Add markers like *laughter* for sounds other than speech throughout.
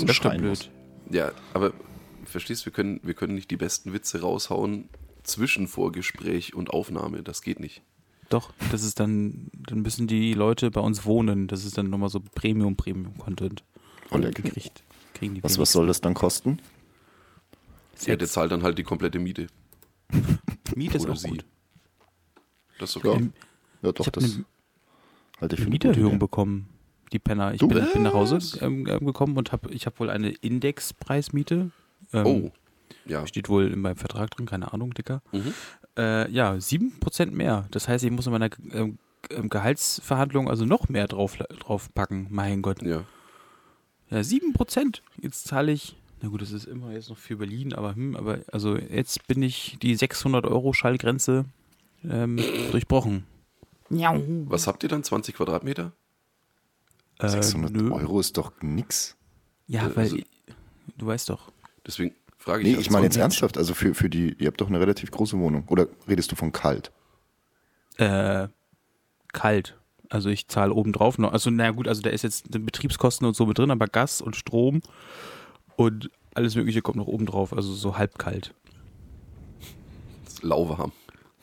So das schreien blöd. Ja, aber verstehst, wir können, wir können nicht die besten Witze raushauen zwischen Vorgespräch und Aufnahme. Das geht nicht. Doch, das ist dann, dann müssen die Leute bei uns wohnen. Das ist dann nochmal so Premium-Premium-Content. Oh, leck. Kriegt, kriegen die Was, was soll das dann kosten? Ja, der zahlt dann halt die komplette Miete. *laughs* Miete ist Oder auch sie. gut. Das ist Ja, okay. ja doch, das eine halte ich für eine Mieterhöhung bekommen. Die Penner. Ich bin, bin nach Hause ähm, ähm, gekommen und habe ich habe wohl eine Indexpreismiete. Ähm, Oh, ja. Steht wohl in meinem Vertrag drin, keine Ahnung, Dicker. Mhm. Äh, ja, 7% mehr. Das heißt, ich muss in meiner ähm, ähm, Gehaltsverhandlung also noch mehr drauf, drauf packen. Mein Gott. Ja. Ja, 7%. Jetzt zahle ich, na gut, das ist immer jetzt noch für Berlin, aber hm, aber also jetzt bin ich die 600 Euro Schallgrenze ähm, *clears throat* durchbrochen. Ja. Was habt ihr dann? 20 Quadratmeter? Äh, 600 nö. Euro ist doch nix. Ja, Äh, weil also- du weißt doch. Deswegen frage ich. Nee, ich meine jetzt 20 ernsthaft, also für, für die, ihr habt doch eine relativ große Wohnung. Oder redest du von kalt? Äh, kalt. Also ich zahle obendrauf noch. Also na gut, also da ist jetzt Betriebskosten und so mit drin, aber Gas und Strom und alles Mögliche kommt noch oben drauf. Also so halb kalt. Lauwarm.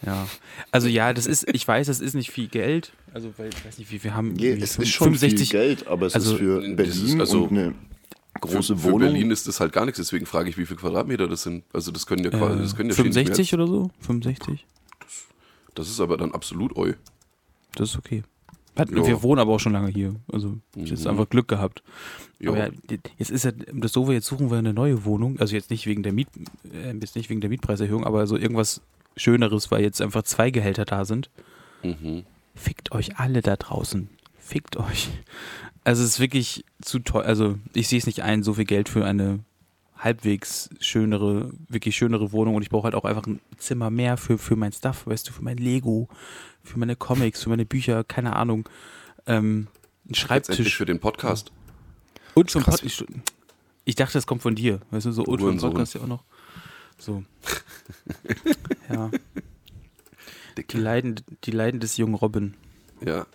Ja. Also ja, das ist, ich weiß, das ist nicht viel Geld. Also weil ich weiß nicht, wie wir haben. Nee, es ist schon 65 viel Geld, aber es also, ist für das Berlin ist also und eine große für, für Wohnung. Berlin ist das halt gar nichts, deswegen frage ich, wie viele Quadratmeter das sind. Also das können ja quasi, das können Äh, ja stehen nicht mehr 65 oder so? 65? als- Das ist aber dann absolut eu. Das ist okay. Ja. Wir wohnen aber auch schon lange hier. Also das ist Mhm. einfach Glück gehabt. Ja. Aber ja, jetzt ist ja das so, jetzt suchen wir eine neue Wohnung. Also jetzt nicht wegen der Miet, äh, jetzt nicht wegen der Mietpreiserhöhung, aber so irgendwas Schöneres, weil jetzt einfach zwei Gehälter da sind. Mhm. Fickt euch alle da draußen. Fickt euch. Also es ist wirklich zu teuer. Also ich sehe es nicht ein, so viel Geld für eine halbwegs schönere, wirklich schönere Wohnung und ich brauche halt auch einfach ein Zimmer mehr für, für mein Stuff, weißt du, für mein Lego, für meine Comics, für meine Bücher, keine Ahnung. Ähm, ein Schreibtisch für den Podcast. und zum krass. Pod ich, dachte, das kommt von dir, weißt du, so und. Podcast ja auch noch. So. *laughs* ja. Die Leiden, die Leiden des jungen Robin. Ja.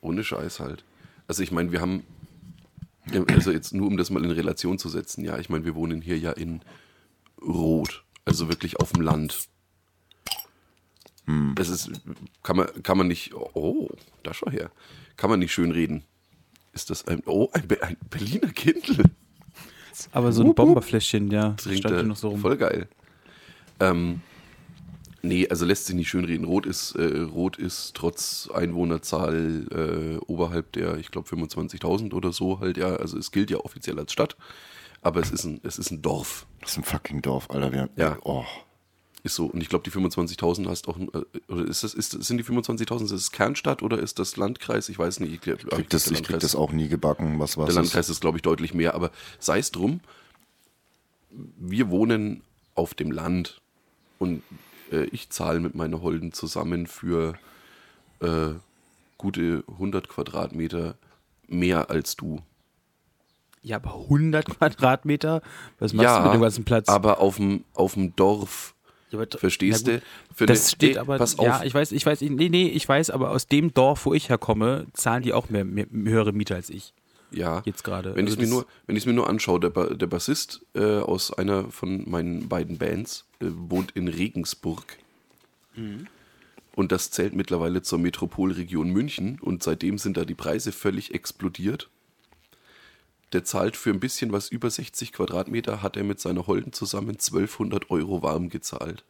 Ohne Scheiß halt. Also ich meine, wir haben, also jetzt nur um das mal in Relation zu setzen, ja, ich meine, wir wohnen hier ja in Rot, also wirklich auf dem Land. Das ist, kann man, kann man nicht, oh, da schau her, kann man nicht schön reden. Ist das ein, oh, ein, ein Berliner Kindle? Aber so ein Bomberfläschchen, ja, das Trinkt stand er. hier noch so rum. Voll geil. Ähm, nee, also lässt sich nicht schön reden. Rot ist, äh, Rot ist trotz Einwohnerzahl äh, oberhalb der, ich glaube, 25.000 oder so halt, ja. Also es gilt ja offiziell als Stadt, aber es ist ein, es ist ein Dorf. Das ist ein fucking Dorf, Alter. Wir, Ja. Oh, Ist so. Und ich glaube, die 25.000 hast auch, äh, oder ist das, ist, sind die 25.000, ist das Kernstadt oder ist das Landkreis? Ich weiß nicht. Ich, glaub, krieg das, ich krieg das auch nie gebacken. Was war Der Landkreis ist, glaube ich, deutlich mehr, aber sei es drum, wir wohnen auf dem Land und äh, ich zahle mit meiner Holden zusammen für äh, gute 100 Quadratmeter mehr als du. Ja, aber 100 *laughs* Quadratmeter? Was machst du mit dem ganzen Platz? aber auf dem auf dem Dorf, Ja, aber- verstehst du? Das eine- steht ey, aber, pass auf, ja, ich weiß, ich weiß, nee, nee, ich weiß, aber aus dem Dorf, wo ich herkomme, zahlen die auch mehr, mehr höhere Miete als ich. ja, jetzt gerade. Wenn ich Also es mir nur, wenn ich mir nur anschaue, der, ba der Bassist äh, aus einer von meinen beiden Bands äh, wohnt in Regensburg. Mhm. Und das zählt mittlerweile zur Metropolregion München und seitdem sind da die Preise völlig explodiert. Der zahlt für ein bisschen was über 60 Quadratmeter, hat er mit seiner Holden zusammen 1200 Euro warm gezahlt.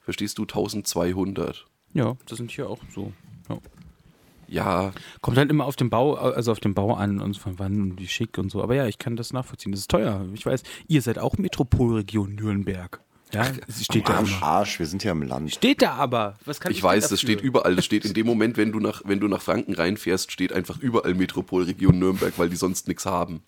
Verstehst du? 1200. Ja, das sind hier auch so. Ja. Ja, Kommt halt immer auf den Bau, also auf den Bau an und von wann und wie schick und so. Aber ja, ich kann das nachvollziehen. Das ist teuer. Ich weiß, ihr seid auch Metropolregion Nürnberg. Ja, es steht da Am immer. Arsch, wir sind ja im Land. Steht da aber. Was kann ich Ich weiß, das steht überall. Das steht in dem Moment, wenn du nach, wenn du nach Franken reinfährst, steht einfach überall Metropolregion Nürnberg, weil die sonst nichts haben.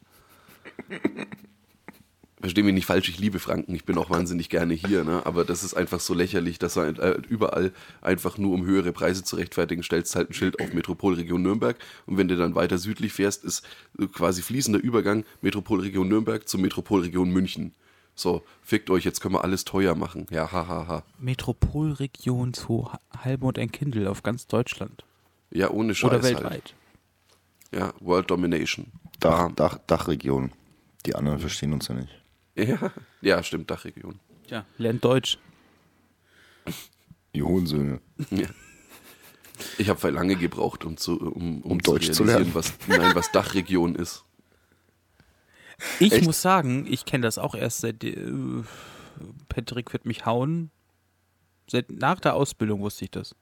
Versteh mich nicht falsch, ich liebe Franken, ich bin auch wahnsinnig gerne hier, ne? aber das ist einfach so lächerlich, dass er äh, überall einfach nur um höhere Preise zu rechtfertigen, stellst halt ein Schild auf Metropolregion Nürnberg und wenn du dann weiter südlich fährst, ist äh, quasi fließender Übergang Metropolregion Nürnberg zur Metropolregion München. So, fickt euch, jetzt können wir alles teuer machen. Ja, hahaha. Ha, ha. Metropolregion zu Halbmond ein Kindle auf ganz Deutschland. Ja, ohne Scheiß Oder Halt. weltweit. Ja, World Domination. Dach. Dach, Dachregion. Die anderen verstehen uns ja nicht. *laughs* Ja, ja, stimmt, Dachregion. Ja, lernt Deutsch. Die Hohensöhne. Ja. Ich habe lange gebraucht, um zu, um, um, Um zu Deutsch zu lernen. was, nein, was Dachregion ist. Ich Echt? muss sagen, ich kenne das auch erst seit äh, Patrick wird mich hauen. Seit nach der Ausbildung wusste ich das.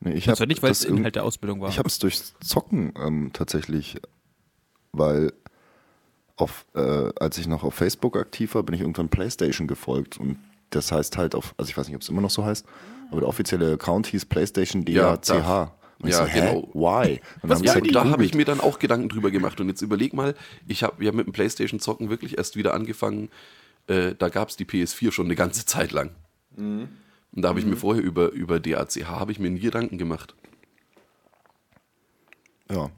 Nee, ich zwar nicht, weil es Inhalt der Ausbildung war. Ich habe es durchs Zocken ähm, tatsächlich, weil auf, äh, als ich noch auf Facebook aktiv war, bin ich irgendwann PlayStation gefolgt und das heißt halt auf, also ich weiß nicht, ob es immer noch so heißt, aber der offizielle Account hieß PlayStation Ja, DACH. da- und ich ja, so, genau. Why? Und dann hab Ja, halt da habe ich mir dann auch Gedanken drüber gemacht. Und jetzt überleg mal, ich habe ja mit dem Playstation-Zocken wirklich erst wieder angefangen. Äh, da gab es die PS4 schon eine ganze Zeit lang. Mhm. Und da habe ich mir vorher über, über DACH habe ich mir nie Gedanken gemacht. Ja.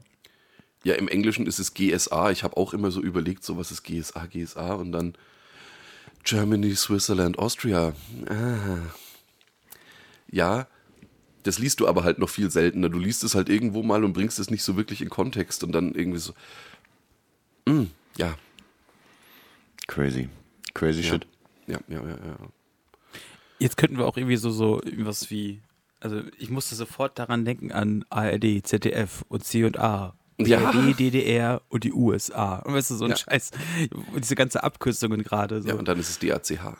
Ja, im Englischen ist es GSA. Ich habe auch immer so überlegt, so was ist GSA, GSA und dann Germany, Switzerland, Austria. Ah. Ja, das liest du aber halt noch viel seltener. Du liest es halt irgendwo mal und bringst es nicht so wirklich in Kontext und dann irgendwie so. Mm, ja, Crazy. Crazy ja, shit. ja, ja, ja, ja. Jetzt könnten wir auch irgendwie so, so was wie, also ich musste sofort daran denken an ARD, ZDF und C&A. Ja. BRD, DDR und die USA. Und weißt du, so ein Ja. Scheiß. Und diese ganze Abkürzungen gerade. So. Ja, und dann ist es DACH.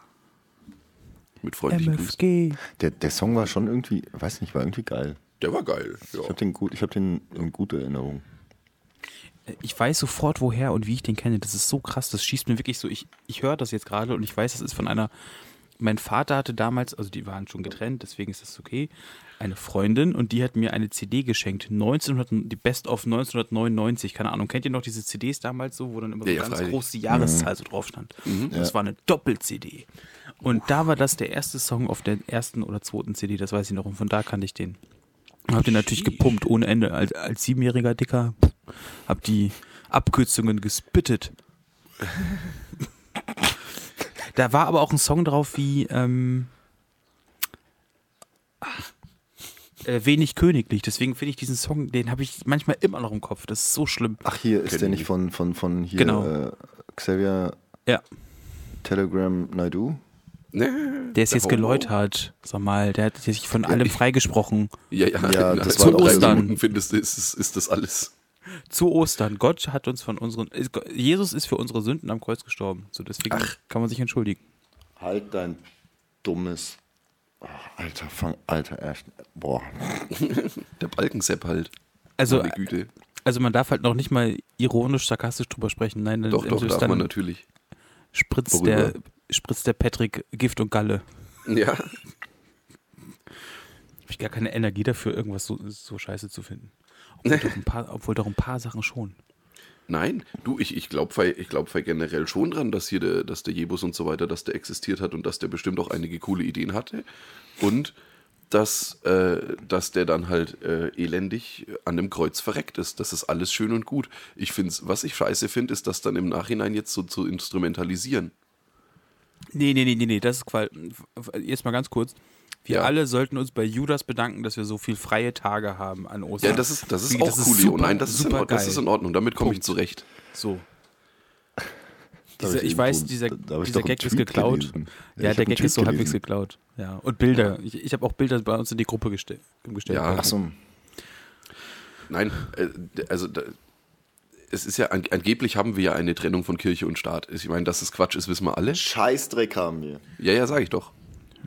Mit freundlichen Grüßen. MFG. Der, der Song war schon irgendwie, weiß nicht, war irgendwie geil. Der war geil. Ich habe den gut, ich habe den in gute Erinnerung. Ich weiß sofort, woher und wie ich den kenne. Das ist so krass. Das schießt mir wirklich so. Ich, ich höre das jetzt gerade und ich weiß, das ist von einer. Mein Vater hatte damals, also die waren schon getrennt, deswegen ist das okay, eine Freundin und die hat mir eine CD geschenkt. 1900, die Best of 1999, keine Ahnung. Kennt ihr noch diese CDs damals so, wo dann immer Ja, so ja, ganz freilich. groß die Jahreszahl so drauf stand? Das Ja. war eine Doppel-CD. Und da war das der erste Song auf der ersten oder zweiten CD, das weiß ich noch. Und von da kannte ich den. Hab den natürlich gepumpt ohne Ende. Als, als siebenjähriger Dicker hab die Abkürzungen gespittet. *laughs* da war aber auch ein Song drauf wie ähm, äh, wenig königlich. Deswegen finde ich diesen Song, den habe ich manchmal immer noch im Kopf. Das ist so schlimm. Ach, hier ist der ich nicht nicht. von, von, von hier Genau. äh, Xavier Ja, Telegram Naidu? Nee, der ist jetzt Homo. geläutert. Sag mal, der hat sich von allem freigesprochen. Ja, ja, Ja, *laughs* das von war Ostern. Findest du, ist, ist, ist das alles. Zu Ostern. Gott hat uns von unseren. Jesus ist für unsere Sünden am Kreuz gestorben. So deswegen Ach. kann man sich entschuldigen. Halt dein dummes. Oh, Alter, fang, Alter, erst. Boah. *laughs* Der Balkensepp halt. Also, Meine Güte. also man darf halt noch nicht mal ironisch, sarkastisch drüber sprechen. Nein, dann, Doch, doch, darf dann man natürlich. spritzt Worüber? der, spritzt der Patrick Gift und Galle. Ja. Habe ich gar keine Energie dafür, irgendwas so, so scheiße zu finden. Obwohl, doch ein paar, obwohl doch ein paar Sachen schon. Nein, du, ich, ich glaube ich glaub generell schon dran, dass hier der, dass der Jebus und so weiter, dass der existiert hat und dass der bestimmt auch einige coole Ideen hatte. Und dass, äh, dass der dann halt äh, elendig an dem Kreuz verreckt ist. Das ist alles schön und gut. Ich finde was ich scheiße finde, ist das dann im Nachhinein jetzt so zu instrumentalisieren. Nee, nee, nee, nee, nee, das ist Qual. Jetzt mal ganz kurz. Wir Ja. alle sollten uns bei Judas bedanken, dass wir so viel freie Tage haben an Ostern. Ja, das ist, das ist auch cool, Leo. super, Nein, das ist, in, das ist in Ordnung. Damit komme ich zurecht. So. *laughs* Hab ich weiß, dieser, dieser Gag ist geklaut. Ja, Ja, der Gag ist so halbwegs geklaut. Ja. Und Bilder. Ich, ich habe auch Bilder bei uns in die Gruppe geste gestellt. Ja. Ach so. Nein, äh, also da, es ist ja an, angeblich haben wir ja eine Trennung von Kirche und Staat. Ich meine, dass es Quatsch ist, wissen wir alle. Scheißdreck haben wir. Ja, ja, sage ich doch.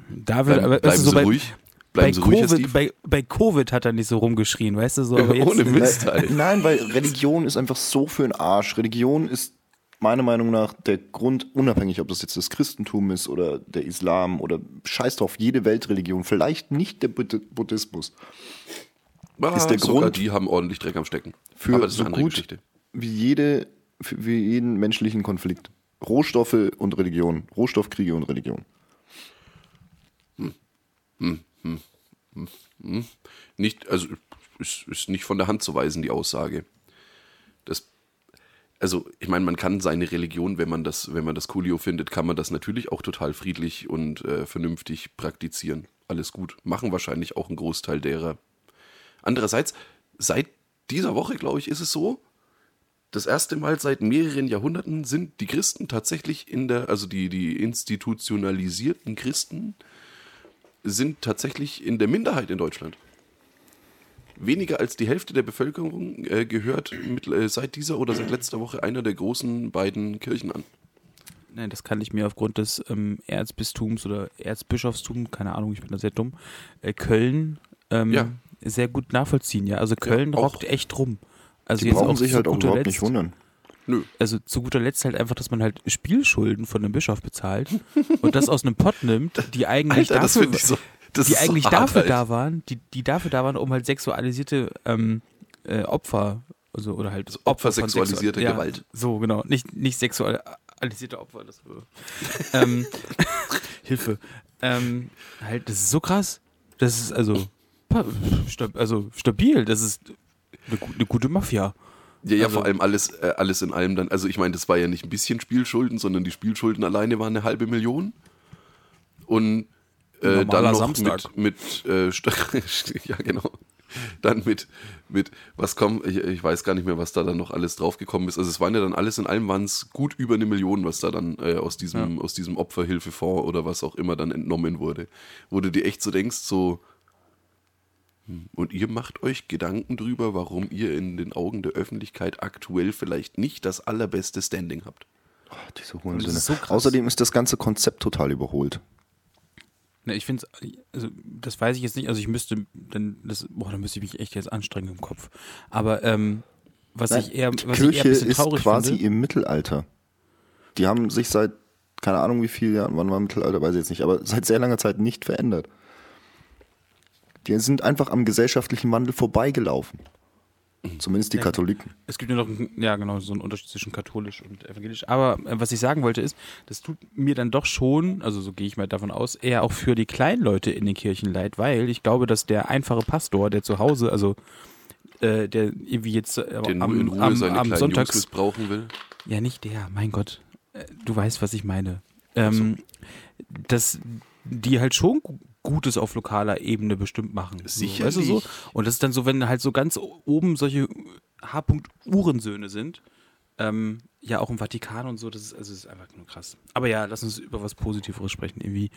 Da wird, Bleib, aber, bleiben du, so Sie bei, ruhig. Bleiben bei, Sie ruhig, Covid, bei, bei Covid hat er nicht so rumgeschrien, weißt du so. Aber *laughs* jetzt, Ohne Mist halt. nein, weil Religion ist einfach so für den Arsch. Religion ist meiner Meinung nach der Grund, unabhängig, ob das jetzt das Christentum ist oder der Islam oder scheiß drauf, jede Weltreligion, vielleicht nicht der Bud- Buddhismus, Ah, ist der sogar Grund die haben ordentlich Dreck am Stecken. für Aber das ist so eine andere gut Geschichte. Wie jede, für jeden menschlichen Konflikt. Rohstoffe und Religion. Rohstoffkriege und Religion. Nicht, also ist, ist nicht von der Hand zu weisen, die Aussage. Das, also, ich meine, man kann seine Religion, wenn man das, wenn man das Coolio findet, kann man das natürlich auch total friedlich und äh, vernünftig praktizieren. Alles gut. Machen wahrscheinlich auch ein Großteil derer. Andererseits, seit dieser Woche, glaube ich, ist es so, das erste Mal seit mehreren Jahrhunderten sind die Christen tatsächlich in der, also die, die institutionalisierten Christen sind tatsächlich in der Minderheit in Deutschland. Weniger als die Hälfte der Bevölkerung äh, gehört mit, äh, seit dieser oder seit letzter Woche einer der großen beiden Kirchen an. Nein, das kann ich mir aufgrund des ähm, Erzbistums oder Erzbischofstums, keine Ahnung, ich bin da sehr dumm, äh, Köln ähm, Ja. sehr gut nachvollziehen. Ja, also Köln auch. rockt echt rum. Also Die brauchen sich halt auch überhaupt Letzt- nicht wundern. Nö. Also zu guter Letzt halt einfach, dass man halt Spielschulden von einem Bischof bezahlt und das aus einem Pott nimmt, die eigentlich Alter, dafür, so. Das die so eigentlich hart, dafür Alter. da waren, die, die dafür da waren, um halt sexualisierte ähm, äh, Opfer, also oder halt Opfer von sexualisierter sexual- Gewalt. So, genau. Nicht, nicht sexualisierte Opfer, das ähm, *laughs* Hilfe. Ähm, halt, das ist so krass. Das ist also, also stabil. Das ist eine, eine gute Mafia. Ja, ja, Also- vor allem alles, äh, alles in allem dann. Also ich meine, das war ja nicht ein bisschen Spielschulden, sondern die Spielschulden alleine waren eine halbe Million. Und äh, dann noch Samstag. mit, mit äh, *laughs* ja genau. Dann mit, mit, was kommt, ich, ich weiß gar nicht mehr, was da dann noch alles draufgekommen ist. Also es waren ja dann alles in allem waren es gut über eine Million, was da dann äh, aus diesem, aus diesem Opferhilfefonds oder was auch immer dann entnommen wurde. Wo du dir echt so denkst, so, und ihr macht euch Gedanken drüber, warum ihr in den Augen der Öffentlichkeit aktuell vielleicht nicht das allerbeste Standing habt. Oh, diese Hurensöhne. ist so krass. Außerdem ist das ganze Konzept total überholt. Ne, ich finde also das weiß ich jetzt nicht, also ich müsste, dann, das, boah, da müsste ich mich echt jetzt anstrengen im Kopf. Aber ähm, was Nein, ich eher, was ich eher Kirche ein bisschen ist traurig quasi finde, im Mittelalter. Die haben sich seit, keine Ahnung wie viel Jahren, wann war Mittelalter, weiß ich jetzt nicht, aber seit sehr langer Zeit nicht verändert. Die sind einfach am gesellschaftlichen Wandel vorbeigelaufen. Zumindest die Ja. Katholiken. es gibt ja noch, ja genau, so einen Unterschied zwischen katholisch und evangelisch. Aber äh, was ich sagen wollte ist, das tut mir dann doch schon, also so gehe ich mal davon aus, eher auch für die kleinen Leute in den Kirchen leid, weil ich glaube, dass der einfache Pastor, der zu Hause, also äh, der irgendwie jetzt äh, Der am, in Ruhe am, seine am kleinen Jungs Sonntags missbrauchen will. Ja, nicht der, mein Gott. Äh, Du weißt, was ich meine. Ähm, dass die halt schon Gutes auf lokaler Ebene bestimmt machen. So, Sicherlich. weißt du so? Und das ist dann so, wenn halt so ganz oben solche H-Punkt-Uhrensöhne sind, ähm, ja auch im Vatikan und so, das ist, also das ist einfach nur krass. Aber ja, lass uns über was Positiveres sprechen. Irgendwie,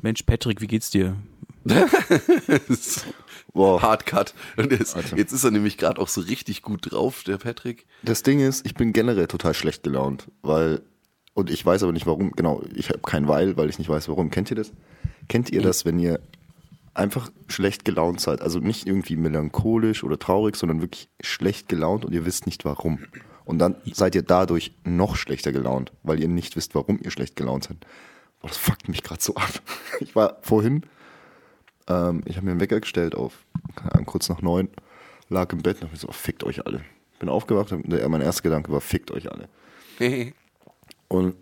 Mensch, Patrick, wie geht's dir? *laughs* Boah. Hardcut. Und jetzt, jetzt ist er nämlich gerade auch so richtig gut drauf, der Patrick. Das Ding ist, ich bin generell total schlecht gelaunt, weil, und ich weiß aber nicht warum, genau, ich habe kein Weil, weil ich nicht weiß warum. Kennt ihr das? Kennt ihr das, wenn ihr einfach schlecht gelaunt seid? Also nicht irgendwie melancholisch oder traurig, sondern wirklich schlecht gelaunt und ihr wisst nicht warum. Und dann seid ihr dadurch noch schlechter gelaunt, weil ihr nicht wisst, warum ihr schlecht gelaunt seid. Boah, das fuckt mich gerade so ab. *laughs* Ich war vorhin, ähm, ich habe mir einen Wecker gestellt auf, Ahnung, kurz nach neun, lag im Bett und hab mir so, oh, fickt euch alle. Bin aufgewacht und mein erster Gedanke war, fickt euch alle. *laughs* Und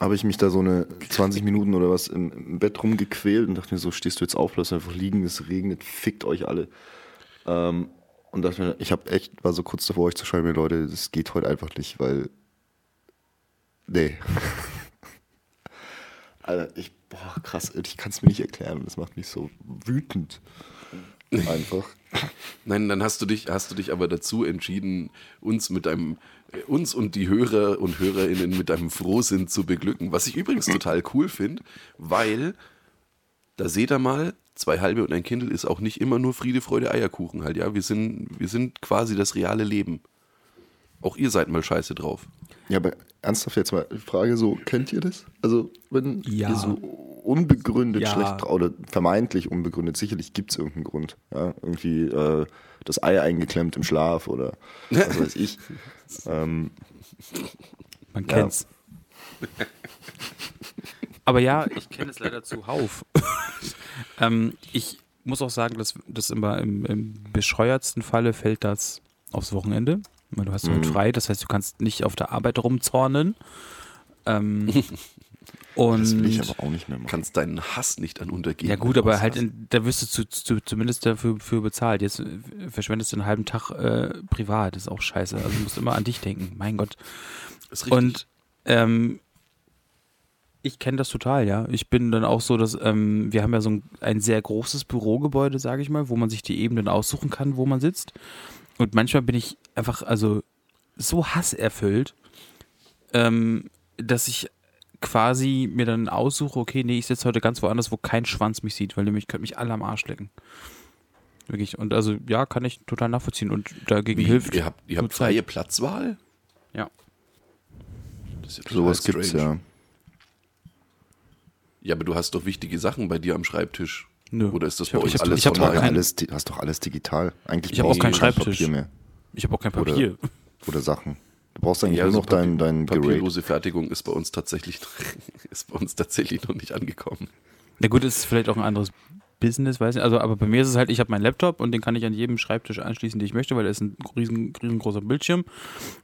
habe ich mich da so eine 20 Minuten oder was im, im Bett rumgequält und dachte mir so, stehst du jetzt auf, lass einfach liegen, es regnet, fickt euch alle. Ähm, und dachte mir, ich habe echt, war so kurz davor, euch zu schreiben, Leute, das geht heute einfach nicht, weil, nee. *laughs* Alter, ich, boah, krass, ich kann es mir nicht erklären, das macht mich so wütend. Einfach. Nein, dann hast du dich, hast du dich aber dazu entschieden, uns mit deinem, uns und die Hörer und Hörerinnen mit deinem Frohsinn zu beglücken. Was ich übrigens total cool finde, weil da seht ihr mal, zwei halbe und ein Kindle ist auch nicht immer nur Friede, Freude, Eierkuchen halt, ja. Wir sind, wir sind quasi das reale Leben. Auch ihr seid mal scheiße drauf. Ja, aber ernsthaft jetzt mal die Frage so, kennt ihr das? Also, wenn Ja. ihr so unbegründet Ja. schlecht oder vermeintlich unbegründet, sicherlich gibt es irgendeinen Grund. Ja, irgendwie äh, das Ei eingeklemmt im Schlaf oder was weiß ich. *laughs* ähm, Man Ja. kennt's. Aber ja, ich kenne es leider zuhauf. *laughs* ähm, ich muss auch sagen, dass das immer im, im bescheuertsten Falle fällt das aufs Wochenende. Weil du hast ja Mhm. heute frei, das heißt, du kannst nicht auf der Arbeit rumzornen. Ähm, *laughs* und das will ich aber auch nicht mehr machen. Kannst deinen Hass nicht an untergehen. ja gut, aber halt, in, da wirst du zu, zu, zumindest dafür für bezahlt. Jetzt äh, verschwendest du einen halben Tag äh, privat, das ist auch scheiße. Also du musst immer an dich denken, mein Gott. ist richtig. Und ähm, ich kenne das total, ja. Ich bin dann auch so, dass ähm, wir haben ja so ein, ein sehr großes Bürogebäude, sage ich mal, wo man sich die Ebenen aussuchen kann, wo man sitzt. Und manchmal bin ich einfach, also so hasserfüllt, ähm, dass ich quasi mir dann aussuche, okay, nee, ich sitze heute ganz woanders, wo kein Schwanz mich sieht, weil nämlich könnte mich alle am Arsch lecken. Wirklich. Und also, ja, kann ich total nachvollziehen. Und dagegen Wie, hilft. ihr habt, ihr habt Zeit. freie Platzwahl? Ja. Das ist ja total Sowas gibt's ja. Ja, aber du hast doch wichtige Sachen bei dir am Schreibtisch. Nö. Oder ist das Ich bei hab- euch ich hab- alles ich hab kein- alles, hast doch alles digital. Eigentlich Ich hab auch kein Schreibtisch. Papier mehr. Ich habe auch kein Oder- Papier. Oder Sachen. Du brauchst eigentlich Ja, nur so noch dein, dein Gerät. Papierlose Fertigung ist bei uns tatsächlich *laughs* ist bei uns tatsächlich noch nicht angekommen. Na gut, ist vielleicht auch ein anderes Business, weiß nicht. Also, aber bei mir ist es halt, ich habe meinen Laptop und den kann ich an jedem Schreibtisch anschließen, den ich möchte, weil da ist ein riesen, riesengroßer Bildschirm.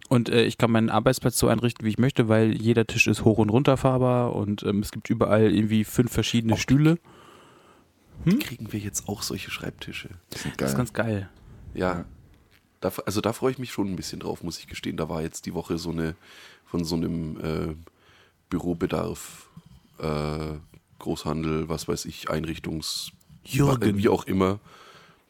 Und äh, ich kann meinen Arbeitsplatz so einrichten, wie ich möchte, weil jeder Tisch ist hoch- und runterfahrbar und ähm, es gibt überall irgendwie fünf verschiedene Stühle. Kriegen wir jetzt auch solche Schreibtische? Das sind Das ist ganz geil. Ja. Da, also da freue ich mich schon ein bisschen drauf, muss ich gestehen. Da war jetzt die Woche so eine von so einem äh, Bürobedarf, äh, Großhandel, was weiß ich, Einrichtungs, Jürgen. wie auch immer,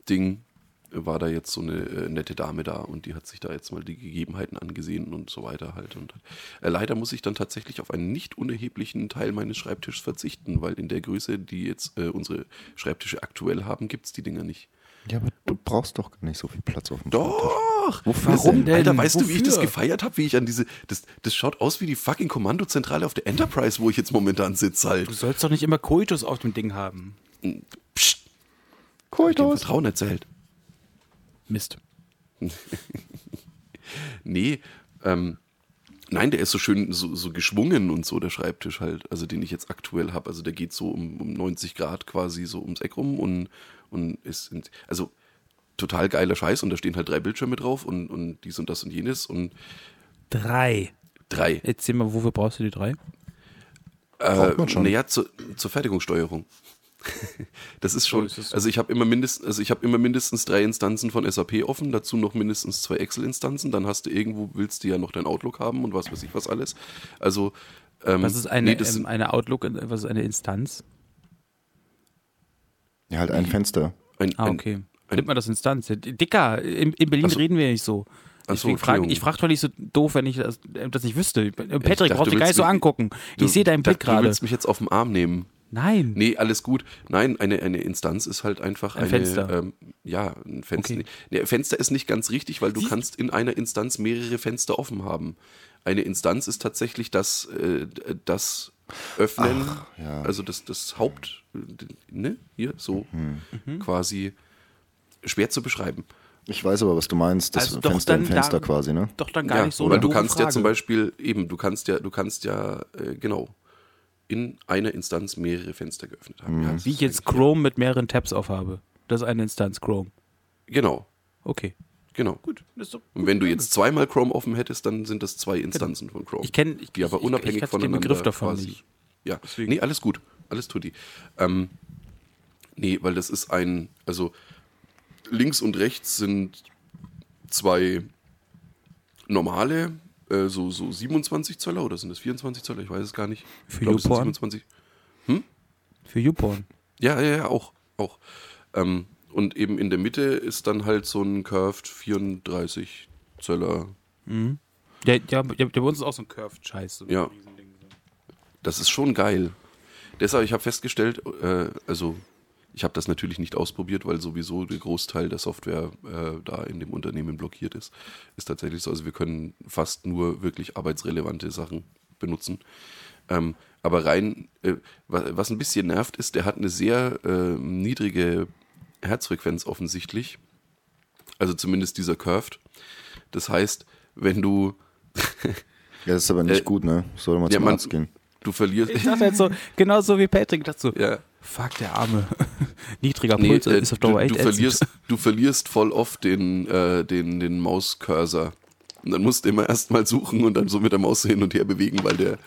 Ding, war da jetzt so eine äh, nette Dame da und die hat sich da jetzt mal die Gegebenheiten angesehen und so weiter halt. Und äh, leider muss ich dann tatsächlich auf einen nicht unerheblichen Teil meines Schreibtisches verzichten, weil in der Größe, die jetzt äh, unsere Schreibtische aktuell haben, gibt es die Dinger nicht. Ja, aber du brauchst doch gar nicht so viel Platz auf dem Schreibtisch. Doch! Wofür Warum denn? Alter, weißt du, wie ich das Wofür? gefeiert habe, wie ich an diese. Das, das schaut aus wie die fucking Kommandozentrale auf der Enterprise, wo ich jetzt momentan sitze Du halt. sollst doch nicht immer Koitus auf dem Ding haben. Psst, hab ich Koitus. Vertrauen erzählt. Mist. *laughs* Nee, ähm, nein, der ist so schön, so, so geschwungen und so, der Schreibtisch halt, also den ich jetzt aktuell habe. Also der geht so um, um 90 Grad quasi so ums Eck rum und, und ist, in, also total geiler Scheiß und da stehen halt drei Bildschirme drauf und, und dies und das und jenes und Drei. drei. Erzähl mal, wofür brauchst du die drei? Braucht man schon. Naja, zur, zur Fertigungssteuerung. *laughs* Das ist schon, ist es so. also ich habe immer mindestens, also ich habe immer mindestens drei Instanzen von SAP offen, dazu noch mindestens zwei Excel-Instanzen, dann hast du irgendwo, willst du ja noch dein Outlook haben und was weiß ich was alles. Also, ähm, Was ist eine, nee, das ähm, eine Outlook, was ist eine Instanz? Ja, halt ein Fenster. ein, Ah, okay. ein- Nimmt man das Instanz? Dicker, in, in Berlin Ach so. reden wir nicht so. Ach so, Deswegen frage Entschuldigung. ich frage doch nicht so doof, wenn ich das, äh, das nicht wüsste. Patrick, dachte, brauchst du gar willst nicht so angucken. du- ich sehe deinen Blick dachte, Du gerade. willst mich jetzt auf den Arm nehmen. Nein. Nee, alles gut. Nein, eine, eine Instanz ist halt einfach Ein eine, Fenster. Ähm, ja, ein Fenster. Okay. Nee, Fenster ist nicht ganz richtig, weil du kannst in einer Instanz mehrere Fenster offen haben. Eine Instanz ist tatsächlich das, äh, das Öffnen, ja. also das, das Haupt, ne, hier, so Mhm. quasi schwer zu beschreiben. Ich weiß aber, was du meinst. Das Also Fenster im dann Fenster da- quasi, ne? Doch dann gar ja, nicht so weil du kannst ja Frage. zum Beispiel eben, du kannst ja, du kannst ja, äh, genau, in einer Instanz mehrere Fenster geöffnet haben. Ja, das Wie ich jetzt Chrome mit mehreren Tabs aufhabe. Das ist eine Instanz Chrome. Genau, Okay. Genau. Gut. Das ist doch Und wenn du jetzt zweimal Chrome offen hättest, dann sind das zwei Instanzen von Chrome. Ich kenn- ich- die aber ich- unabhängig ich hatte den voneinander Begriff davon quasi. nicht. Ja, Deswegen. nee, alles gut, alles tutti. Ähm, nee, weil das ist ein, also links und rechts sind zwei normale, äh, so, so 27 Zöller oder sind das 24 Zöller? Ich weiß es gar nicht. Für ich sind YouPorn? 27. Für YouPorn. Ja, ja, ja, auch. auch. Ähm, und eben in der Mitte ist dann halt so ein Curved 34 Zöller Der, der, der, der bei uns ist auch so ein Curved-Scheiß. So Ja. Das ist schon geil. Deshalb, ich habe festgestellt, äh, also ich habe das natürlich nicht ausprobiert, weil sowieso der Großteil der Software äh, da in dem Unternehmen blockiert ist. Ist tatsächlich so. Also wir können fast nur wirklich arbeitsrelevante Sachen benutzen. Ähm, aber rein, äh, was, was ein bisschen nervt, ist, der hat eine sehr äh, niedrige Herzfrequenz offensichtlich. Also zumindest dieser Curved. Das heißt, wenn du, *laughs* Ja, das ist aber nicht Äh, gut, ne? Soll mal ja, zum man- Arzt gehen. du verlierst. Ich dachte jetzt so, genau so wie Patrick. So, ja, fuck, der Arme. *laughs* Niedriger Nee, Puls äh, ist auf Dauer du, echt du, ätzend. verlierst, du verlierst voll oft den, äh, den, den Mauscursor. Und dann musst du immer erstmal suchen und dann so mit der Maus hin und her bewegen, weil der,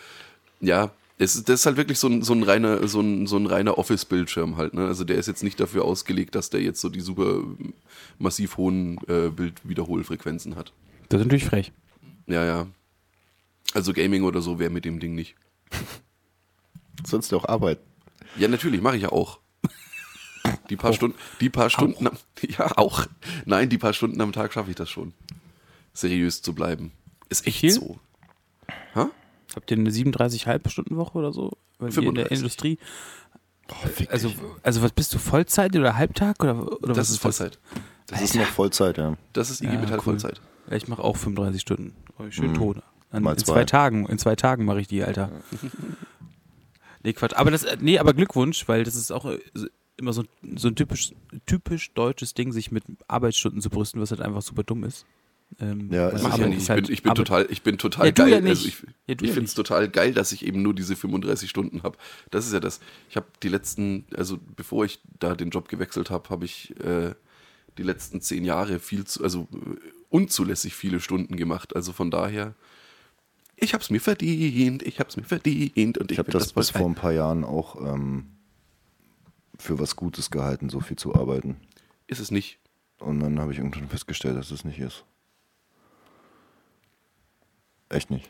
ja, es ist, das ist halt wirklich so ein, so ein reiner, so ein, so ein reiner Office-Bildschirm halt, ne? Also der ist jetzt nicht dafür ausgelegt, dass der jetzt so die super massiv hohen äh, Bildwiederholfrequenzen hat. Das ist natürlich frech. Ja, ja. Also Gaming oder so wäre mit dem Ding nicht. *laughs* Sonst auch Arbeit. Ja, natürlich, mache ich ja auch. Die paar Stunden, die paar Stunden, am, *laughs* ja auch. Nein, die paar Stunden am Tag schaffe ich das schon. Seriös zu bleiben. Ist echt viel? so. Ha? Habt ihr eine 37,5 Stunden Woche oder so? Weil ihr in der 35. Industrie. Boah, fick Also, dich. also was bist du Vollzeit oder Halbtag oder, oder was Das ist Vollzeit. das ist noch Vollzeit, ja. Das ist IG Ja, Metall cool. Vollzeit. Ja, Ich mache auch 35 Stunden. Oh, Schön Mhm. An, Mal in zwei. zwei Tagen. In zwei Tagen mache ich die, Alter. *laughs* nee, Quatsch. Aber das, äh, nee, aber Glückwunsch, weil das ist auch äh, immer so, so ein typisch, typisch deutsches Ding, sich mit Arbeitsstunden zu brüsten, was halt einfach super dumm ist. Ähm, Ja, ist es ich ja Arbeit nicht. Ich halt- bin, ich bin total, ich bin total Ja, geil. ja. Also ich Ja, ich ja finde es total geil, dass ich eben nur diese 35 Stunden habe. Das ist ja das. Ich habe die letzten, also bevor ich da den Job gewechselt habe, habe ich äh, die letzten zehn Jahre viel zu, also äh, unzulässig viele Stunden gemacht. Also von daher, ich habe es mir verdient, ich habe es mir verdient und ich, Ich habe find das bis vor ein paar Jahren auch ähm, für was Gutes gehalten, so viel zu arbeiten. Ist es nicht. Und dann habe ich irgendwann festgestellt, dass es nicht ist. Echt nicht.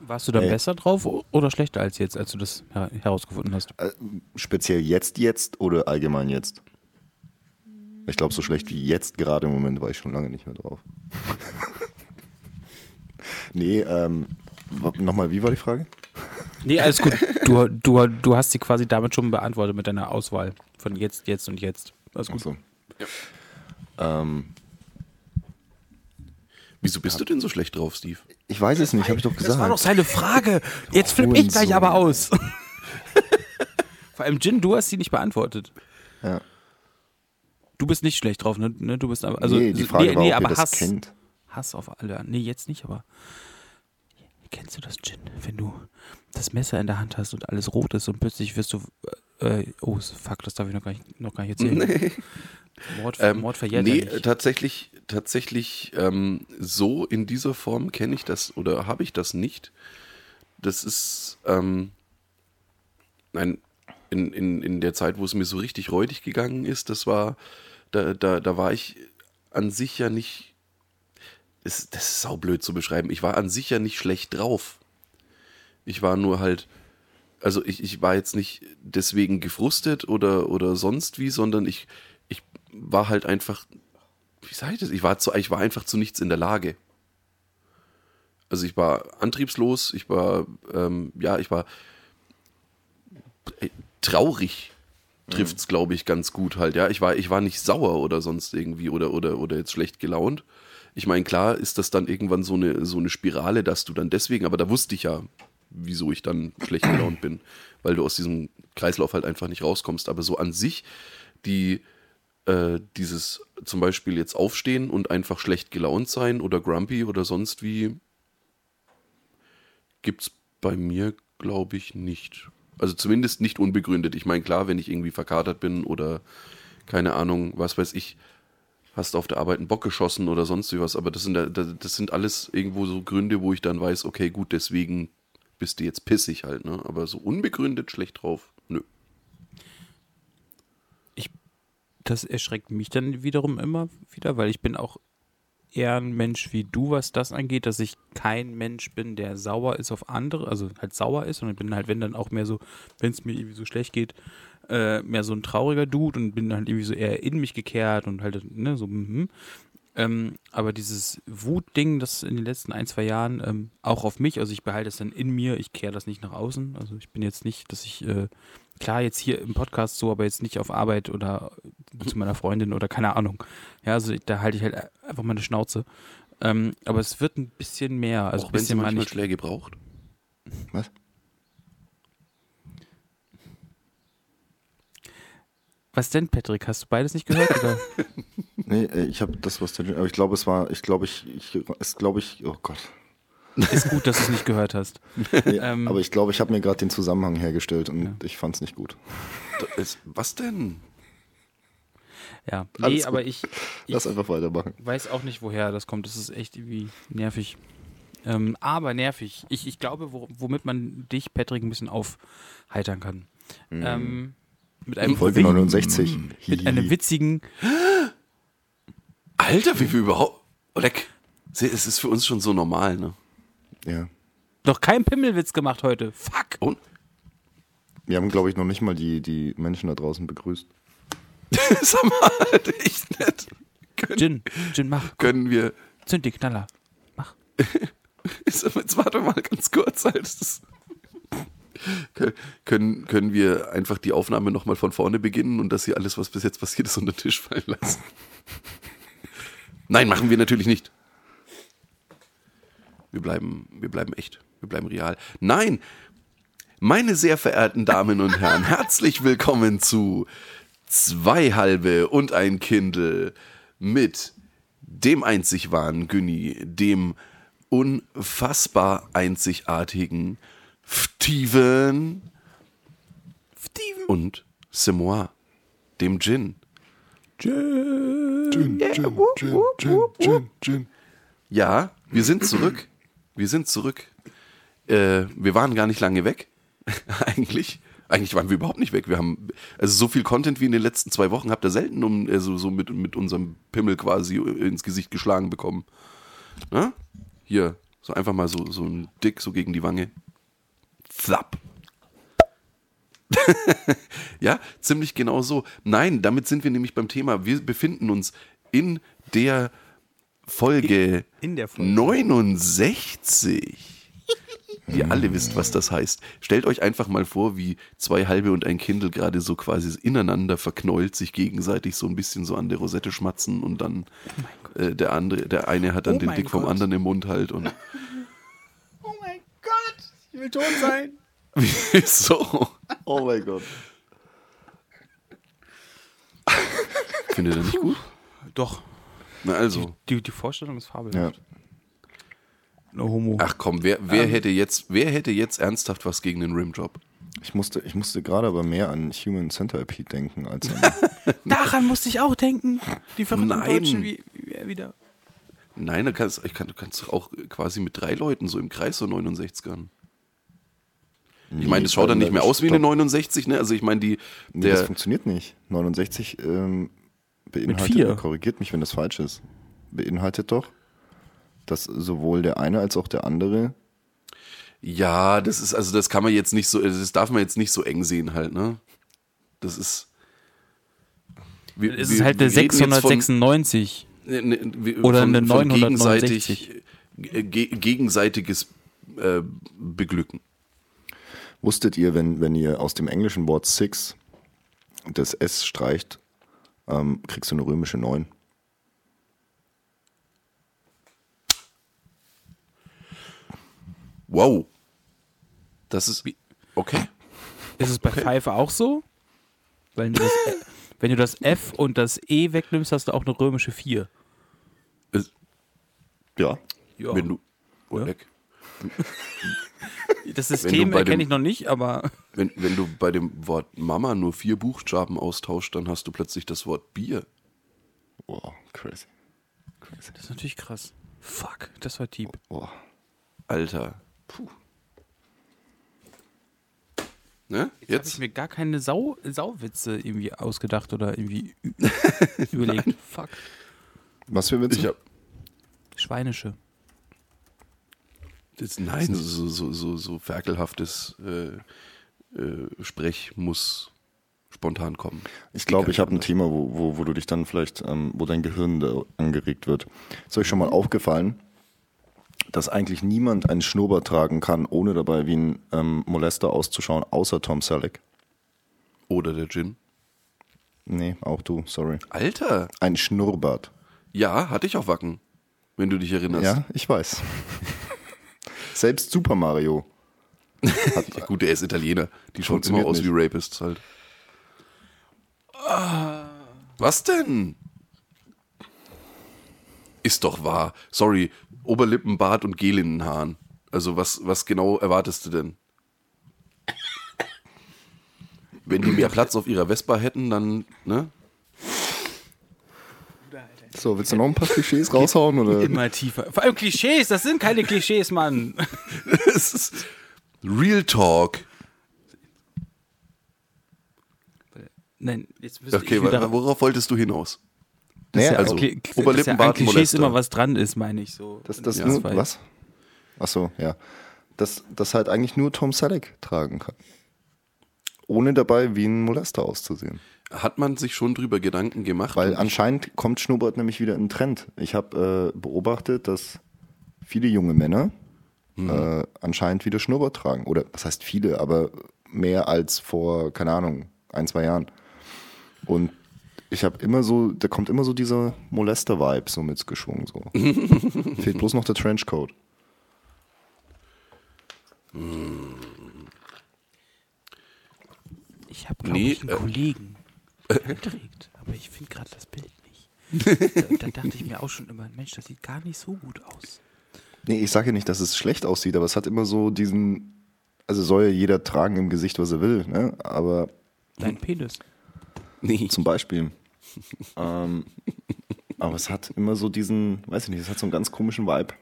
Warst du dann Ey. besser drauf oder schlechter als jetzt, als du das her herausgefunden hast? Äh, speziell jetzt, jetzt oder allgemein jetzt? Ich glaube, so schlecht wie jetzt gerade im Moment war ich schon lange nicht mehr drauf. *laughs* nee, ähm, nochmal, wie war die Frage? Nee, alles gut. *laughs* Du, du, du hast sie quasi damit schon beantwortet mit deiner Auswahl von jetzt, jetzt und jetzt. Alles gut. Achso. Ja. Ähm, Wieso bist du denn so schlecht drauf, Steve? ich weiß es nicht, habe ich doch Das war doch gesagt. seine Frage. Jetzt flippe ich gleich aber aus. *laughs* Vor allem Jin, du hast sie nicht beantwortet. Ja. Du bist nicht schlecht drauf, ne? Ne, Du bist aber, also, nee, die Frage nee, war, nee, ob aber ihr das Hass, kennt. Hass auf alle. Nee, jetzt nicht, aber kennst du das, Jin? Wenn du das Messer in der Hand hast und alles rot ist und plötzlich wirst du, äh, oh, fuck, das darf ich noch gar nicht, noch gar nicht erzählen. Mord, Ähm, Mord verjährt nee, ja tatsächlich, tatsächlich ähm, so in dieser Form kenne ich das oder habe ich das nicht. Das ist, ähm, nein, in, in, in der Zeit, wo es mir so richtig räudig gegangen ist, das war, da, da, da war ich an sich ja nicht, das, das ist saublöd zu beschreiben, ich war an sich ja nicht schlecht drauf. Ich war nur halt, also ich, ich war jetzt nicht deswegen gefrustet oder, oder sonst wie, sondern ich war halt einfach, wie sage ich das? Ich war, zu, ich war einfach zu nichts in der Lage. Also ich war antriebslos, ich war, ähm, ja, ich war äh, traurig, trifft's, glaube ich, ganz gut halt, ja. Ich war, ich war nicht sauer oder sonst irgendwie oder, oder, oder jetzt schlecht gelaunt. Ich meine, klar ist das dann irgendwann so eine, so eine Spirale, dass du dann deswegen, aber da wusste ich ja, wieso ich dann schlecht gelaunt bin, weil du aus diesem Kreislauf halt einfach nicht rauskommst. Aber so an sich, die, äh, dieses zum Beispiel jetzt aufstehen und einfach schlecht gelaunt sein oder grumpy oder sonst wie, gibt's bei mir, glaube ich, nicht. Also zumindest nicht unbegründet. Ich meine, klar, wenn ich irgendwie verkatert bin oder keine Ahnung, was weiß ich, hast auf der Arbeit einen Bock geschossen oder sonst wie was, aber das sind, das sind alles irgendwo so Gründe, wo ich dann weiß, okay, gut, deswegen bist du jetzt pissig halt, ne? Aber so unbegründet schlecht drauf, nö. Das erschreckt mich dann wiederum immer wieder, weil ich bin auch eher ein Mensch wie du, was das angeht, dass ich kein Mensch bin, der sauer ist auf andere, also halt sauer ist und ich bin halt, wenn dann auch mehr so, wenn es mir irgendwie so schlecht geht, äh, mehr so ein trauriger Dude und bin halt irgendwie so eher in mich gekehrt und halt, ne, so, mhm. Ähm, aber dieses Wutding, das in den letzten ein, zwei Jahren ähm, auch auf mich, also ich behalte es dann in mir, ich kehre das nicht nach außen. Also ich bin jetzt nicht, dass ich, äh, klar jetzt hier im Podcast so, aber jetzt nicht auf Arbeit oder zu meiner Freundin oder keine Ahnung. Ja, also da halte ich halt einfach meine Schnauze. Ähm, aber es wird ein bisschen mehr. Also Auch ein wenn sie manchmal nicht. Schläge braucht. Was? Was denn, Patrick? Hast du beides nicht gehört? Oder? *laughs* Nee, äh, ich habe das, was der, aber ich glaube, es war, ich glaube, ich, ich, es glaube ich, oh Gott. Ist gut, dass du es nicht gehört hast. *laughs* Nee, Ähm, aber ich glaube, ich habe mir gerade den Zusammenhang hergestellt und ich fand es nicht gut. Ist- Was denn? Ja, nee, Alles aber ich, ich Lass einfach weitermachen. weiß auch nicht, woher das kommt. Das ist echt irgendwie nervig. Ähm, aber nervig. Ich, ich glaube, wo, womit man dich, Patrick, ein bisschen aufheitern kann. Ähm, mit einem, Folge wi- 69. mit einem witzigen, Alter, wie wir überhaupt. Leck. Es ist für uns schon so normal, ne? Ja. noch kein Pimmelwitz gemacht heute. Fuck. Und? Wir haben, glaube ich, noch nicht mal die, die Menschen da draußen begrüßt. *laughs* Sag mal, Alter, echt nett. Können, Gin, Gin, mach. können wir. Zünd die Knaller. Mach. *laughs* Jetzt warte mal ganz kurz. Halt. Das können, können wir einfach die Aufnahme nochmal von vorne beginnen und dass hier alles, was bis jetzt passiert ist, unter den Tisch fallen lassen? Nein, machen wir natürlich nicht. Wir bleiben, wir bleiben echt. Wir bleiben real. Nein, meine sehr verehrten Damen und Herren, herzlich willkommen zu Zwei Halbe und ein Kindle mit dem einzig wahren Günni, dem unfassbar einzigartigen Steven Steven. und Semois, dem Gin. Gin, Gin, Gin, Gin, Gin, Gin. Ja, wir sind zurück. Wir sind zurück. Äh, wir waren gar nicht lange weg. *laughs* Eigentlich. Eigentlich waren wir überhaupt nicht weg. Wir haben, also so viel Content wie in den letzten zwei Wochen habt ihr selten um, also so mit, mit unserem Pimmel quasi ins Gesicht geschlagen bekommen. Na? Hier, so einfach mal so, so ein Dick so gegen die Wange. Flapp. *laughs* ja, ziemlich genau so. Nein, damit sind wir nämlich beim Thema. Wir befinden uns in der Folge, In- in Folge. 69. Ihr alle wisst, was das heißt. Stellt euch einfach mal vor, wie zwei halbe und ein Kindle gerade so quasi ineinander verknäult, sich gegenseitig so ein bisschen so an der Rosette schmatzen und dann äh, der andere, der eine hat dann Oh den Dick vom Gott. anderen im Mund halt und *laughs* Oh mein Gott, ich will tot sein. *laughs* wieso? Oh mein Gott. *laughs* Findet ihr nicht gut? Doch, Na also. die, die Vorstellung ist fabelhaft. Ja. No homo. Ach komm, wer, wer hätte jetzt, wer hätte jetzt ernsthaft was gegen den Rimjob? Ich musste, ich musste gerade aber mehr an Human Centipede denken als an. *laughs* Daran musste ich auch denken. Die verrückten Nein. Deutschen wie, wie wieder. Nein, du kannst, ich kann, du kannst auch quasi mit drei Leuten so im Kreis so 69ern. Ich meine, das schaut dann nicht mehr aus wie eine 69, ne? Also ich meine, die, Nee, das der, funktioniert nicht. 69 ähm, beinhaltet, vier. korrigiert mich, wenn das falsch ist, beinhaltet doch, dass sowohl der eine als auch der andere ja, das ist, also das kann man jetzt nicht so, das darf man jetzt nicht so eng sehen halt, ne? Das ist. wir- Es wir- ist halt wir eine reden jetzt von- 696. Ne, ne, wir- Oder von, eine von 969. gegenseitig, äh, ge gegenseitiges äh, Beglücken. Wusstet ihr, wenn, wenn ihr aus dem englischen Wort six das S streicht, ähm, kriegst du eine römische 9? Wow. Das ist. Okay. Ist es bei Pfeife auch so? Wenn du, das, wenn du das F und das E wegnimmst, hast du auch eine römische 4. Es- Ja. Ja. Wenn du. Ja. leck. Das System erkenne ich noch nicht, aber Wenn, wenn du bei dem Wort Mama nur vier Buchstaben austauscht, dann hast du plötzlich das Wort Bier. Wow, crazy. Crazy. das ist natürlich krass. Fuck, das war deep. Wow. Alter. Puh. Ne? Jetzt habe ich Jetzt? mir gar keine Sau, Sauwitze irgendwie ausgedacht oder irgendwie *laughs* überlegt. Fuck. Was für Witze? Ich hab, Schweinische. Das, nein, so, so, so, so ferkelhaftes äh, äh, Sprech muss spontan kommen. Ich glaube, ich habe ein Thema, wo, wo, wo du dich dann vielleicht, ähm, wo dein Gehirn da angeregt wird. Ist euch schon mal aufgefallen, dass eigentlich niemand einen Schnurrbart tragen kann, ohne dabei wie ein ähm, Molester auszuschauen, außer Tom Selleck? Oder der Gin. Nee, auch du, sorry. Alter, Ein Schnurrbart. ja, hatte ich auch Wacken, wenn du dich erinnerst. Ja, ich weiß. *laughs* Selbst Super Mario. *laughs* Ja, gut, der ist Italiener. Die schauen immer aus wie nicht. Rapists halt. Was denn? Ist doch wahr. Sorry, Oberlippen, Bart und Gel in den Haaren. Also was, was genau erwartest du denn? Wenn die mehr Platz auf ihrer Vespa hätten, dann, ne? So, willst du noch ein paar Klischees raushauen? Oder? Immer tiefer. Vor allem Klischees, das sind keine Klischees, Mann. *laughs* Es ist Real Talk. Nein, jetzt müsste Okay, ich wieder... worauf wolltest du hinaus? Nee, ja, also okay, Oberlippenbart, dass ja Klischees immer was dran ist, meine ich so. Das, das Ja. nur, was? Ach so, ja. Das, das halt eigentlich nur Tom Selleck tragen kann. Ohne dabei wie ein Molester auszusehen. Hat man sich schon drüber Gedanken gemacht? Weil anscheinend kommt Schnurrbart nämlich wieder in den Trend. Ich habe äh, beobachtet, dass viele junge Männer äh, anscheinend wieder Schnurrbart tragen. Oder was heißt viele, aber mehr als vor, keine Ahnung, ein, zwei Jahren. Und ich habe immer so, da kommt immer so dieser Molester-Vibe so mitgeschwungen. So. *laughs* Fehlt bloß noch der Trenchcoat. Ich habe, glaube Nee, ich, einen äh, Kollegen, trägt, aber ich finde gerade das Bild nicht. da, da dachte ich mir auch schon immer, Mensch, das sieht gar nicht so gut aus. Nee, ich sage ja nicht, dass es schlecht aussieht, aber es hat immer so diesen, also soll ja jeder tragen im Gesicht, was er will, ne? aber Dein Penis. Nee. zum Beispiel. *laughs* ähm, aber es hat immer so diesen, weiß ich nicht, es hat so einen ganz komischen Vibe.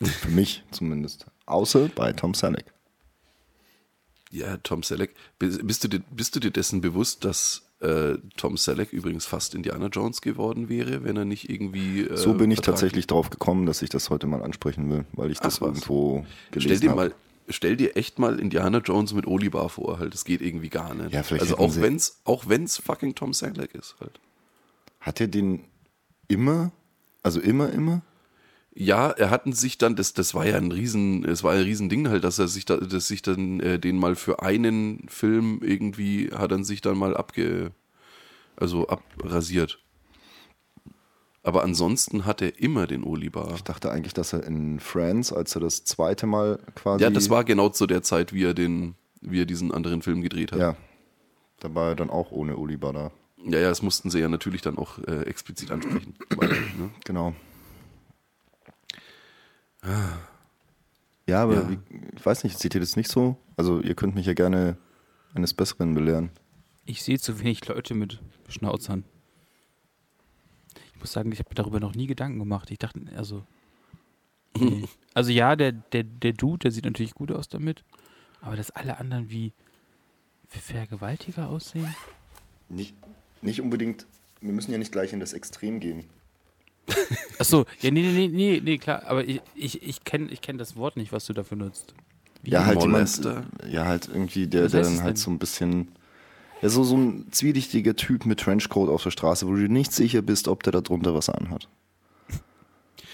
Für mich zumindest. Außer bei Tom Selleck. Ja, Tom Selleck. Bist du dir, bist du dir dessen bewusst, dass äh, Tom Selleck übrigens fast Indiana Jones geworden wäre, wenn er nicht irgendwie. Äh, So bin ich tatsächlich drauf gekommen, dass ich das heute mal ansprechen will, weil ich das was. irgendwo gelesen Stell dir habe. mal, stell dir echt mal Indiana Jones mit Olibar vor, halt. Das geht irgendwie gar nicht. Ja, vielleicht also auch wenn's, auch wenn's fucking Tom Selleck ist, halt. Hat er den immer, also immer, immer? Ja, er hatten sich dann, das, das war ja ein riesen, es war ein riesen Ding halt, dass er sich da, dass sich dann äh, den mal für einen Film irgendwie hat er sich dann mal abge, also abrasiert. Aber ansonsten hat er immer den Olibar. Ich dachte eigentlich, dass er in Friends, als er das zweite Mal quasi. Ja, das war genau zu der Zeit, wie er den, wie er diesen anderen Film gedreht hat. Ja. Da war er dann auch ohne Oliver da. ja, ja, das mussten sie ja natürlich dann auch äh, explizit ansprechen. Weil, ne? Genau. Ja, aber Ja. Wie, ich weiß nicht, seht ihr das nicht so? Also ihr könnt mich ja gerne eines Besseren belehren. Ich sehe zu wenig Leute mit Schnauzern. Ich muss sagen, ich habe mir darüber noch nie Gedanken gemacht. Ich dachte, also. *laughs* Nee. Also ja, der, der, der Dude, der sieht natürlich gut aus damit. Aber dass alle anderen wie, wie Vergewaltiger aussehen? Nicht, nicht unbedingt, wir müssen ja nicht gleich in das Extrem gehen. Achso, ja, nee, nee, nee, nee, nee, klar. Aber ich, ich, ich kenne ich kenn das Wort nicht, was du dafür nutzt. Wie? Ja, halt Molester. jemand, ja, halt irgendwie, der, der dann halt denn? so ein bisschen, ja, so, so ein zwielichtiger Typ mit Trenchcoat auf der Straße, wo du dir nicht sicher bist, ob der da drunter was anhat.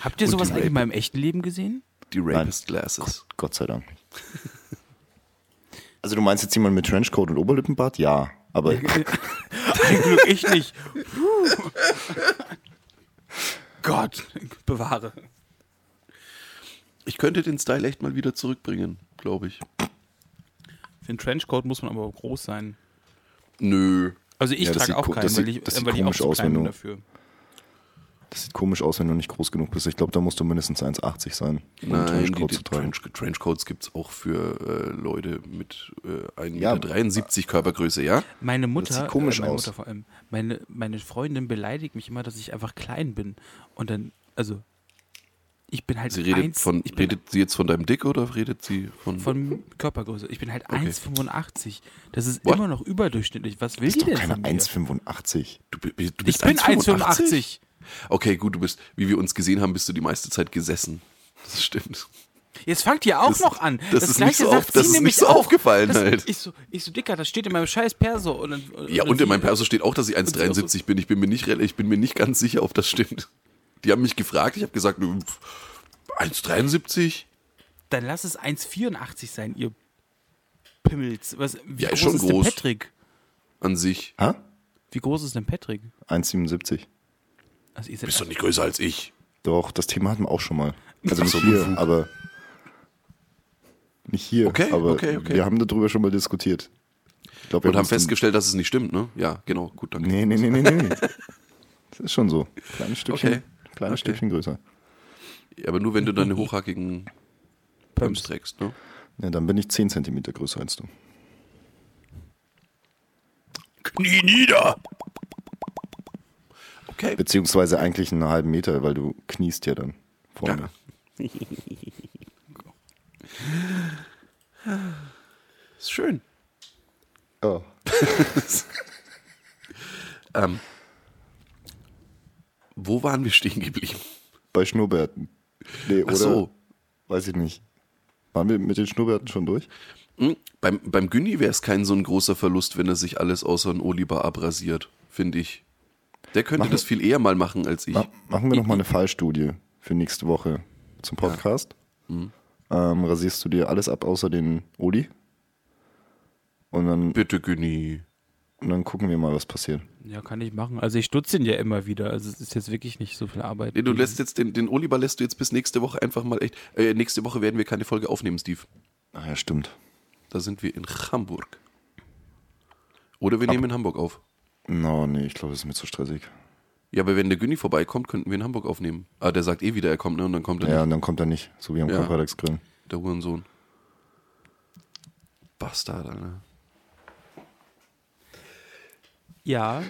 Habt ihr Und sowas eigentlich mal im echten Leben gesehen? Die Rapist Glasses. Gott sei Dank. *laughs* Also du meinst jetzt jemand mit Trenchcoat und Oberlippenbart? Ja, aber *laughs* Ein Glück ich nicht. *laughs* Gott, bewahre. Ich könnte den Style echt mal wieder zurückbringen, glaube ich. Für einen Trenchcoat muss man aber auch groß sein. Nö. Also ich Ja, das trage auch keinen, das weil ich, das sieht weil ich auch komisch zu aus, klein wenn bin du- dafür. Das sieht komisch aus, wenn du nicht groß genug bist. Ich glaube, da musst du mindestens 1,80 sein, um einen Nein, die, Trenchcoat die zu tragen. Trench, Trenchcoats gibt es auch für äh, Leute mit äh, 1,73 Ja. Meter 73 Körpergröße, ja? Meine Mutter, sieht komisch äh, meine aus. Mutter vor allem, meine, meine Freundin beleidigt mich immer, dass ich einfach klein bin. Und dann, also, ich bin halt Sie redet, eins, von, ich bin redet sie jetzt von deinem Dick oder redet sie von. von Körpergröße. Ich bin halt Okay. 1,85. Das ist What? immer noch überdurchschnittlich. Was will Das die doch denn keine von mir? 1,85. du, du Ich bist bin 1,85? 1,85. Okay, gut, du bist, wie wir uns gesehen haben, bist du die meiste Zeit gesessen. Das stimmt. Jetzt fangt ihr auch Das- noch an. das ist nicht so sagt auf- sie das ist nämlich nicht so auch. aufgefallen das, halt. Ich so, ich so, Dicker, das steht in meinem scheiß Perso. Und dann, Ja, und sie- in meinem Perso steht auch, dass ich 1,73 bin. Ich bin mir nicht, ich bin mir nicht ganz sicher, ob das stimmt. Die haben mich gefragt, ich habe gesagt, nö, pf, 1,73? Dann lass es 1,84 sein, ihr Pimmels. Was, wie Ja, ist groß schon ist denn groß. Patrick? An sich. Ha? Wie groß ist denn Patrick? 1,77. Also ihr seid Bist doch nicht größer als ich. Doch, das Thema hatten wir auch schon mal. Also nicht hier, aber nicht hier, Okay, aber okay, okay. wir haben darüber schon mal diskutiert. Ich glaub, wir Und haben festgestellt, dass es nicht stimmt, ne? Ja, genau, gut, danke. Nee, nee, nee, nee, nee. *laughs* Das ist schon so. Kleines Stückchen, Okay. kleines Okay. Stückchen größer. Ja, aber nur wenn du deine hochhackigen Pumps trägst, ne? Ja, dann bin ich 10 cm größer als du. Knie nieder! Okay. Beziehungsweise eigentlich einen halben Meter, weil du kniest ja dann vorne. *laughs* Ist schön. Oh. *laughs* Ähm, wo waren wir stehen geblieben? Bei Schnurrbärten. Nee, Ach oder? so. Weiß ich nicht. Waren wir mit den Schnurrbärten schon durch? Hm? Beim, beim Günni wäre es kein so ein großer Verlust, wenn er sich alles außer ein Oliver abrasiert, finde ich. Der könnte Machen- das viel eher mal machen als ich. Ma machen wir noch mal eine Fallstudie für nächste Woche zum Podcast. Mhm. ähm, rasierst du dir alles ab außer den Oli. Und dann, Bitte, Günni. und dann gucken wir mal, was passiert. Ja, kann ich machen. Also ich stutze ihn ja immer wieder. Also es ist jetzt wirklich nicht so viel Arbeit. Nee, du lässt jetzt den, den Oliver lässt du jetzt bis nächste Woche einfach mal echt. Äh, nächste Woche werden wir keine Folge aufnehmen, Steve. Ach ja, stimmt. Da sind wir in Hamburg. Oder wir nehmen in Hamburg auf. No, nee, ich glaube, das ist mir zu stressig. Ja, aber wenn der Günni vorbeikommt, könnten wir in Hamburg aufnehmen. Ah, der sagt eh wieder, er kommt, ne? Und dann kommt er Ja, nicht. und dann kommt er nicht, so wie am Ja. Karfreitagsgrillen. Der Hurensohn. Bastard, Alter. Ja,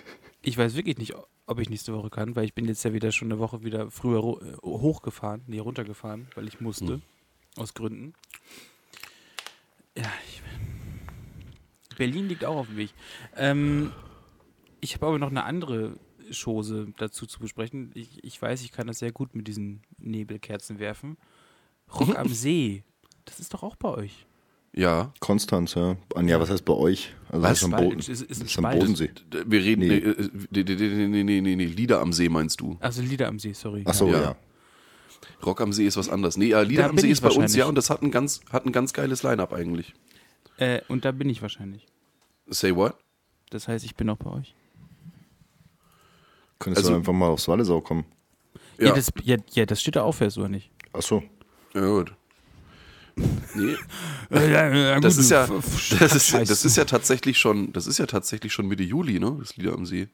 ich weiß wirklich nicht, ob ich nächste Woche kann, weil ich bin jetzt ja wieder schon eine Woche wieder früher äh, hochgefahren, nee, runtergefahren, weil ich musste. Hm. Aus Gründen. Ja, ich, Berlin liegt auch auf dem Weg. Ähm, ich habe aber noch eine andere Chose dazu zu besprechen. Ich, ich weiß, ich kann das sehr gut mit diesen Nebelkerzen werfen. Rock am *laughs* See, das ist doch auch bei euch. Ja. Konstanz, ja. An, ja, was heißt bei euch? Also Was? das ist am, Boden, ist- ist ein das ist am. Bodensee. Wir reden. Nee. Nee, äh, nee, nee, nee, nee, nee, Lieder am See meinst du? Also Lieder am See, sorry. Ach so, Ja. ja. Rock am See ist was anderes. Nee, ja, Lieder Da am See ist bei uns ja und das hat ein ganz, hat ein ganz geiles Line-Up eigentlich. Äh, und da bin ich wahrscheinlich. Say what? Das heißt, ich bin auch bei euch. Könntest Also- du einfach mal aufs Wallisau kommen. Ja, Ja. das, ja, ja, das steht da auch fest, oder nicht? Ach so. Ja, gut. Nee, *laughs* das das ist ja, das ist, das ist ja tatsächlich schon, das ist ja tatsächlich schon Mitte Juli, ne? Das Lieder am See.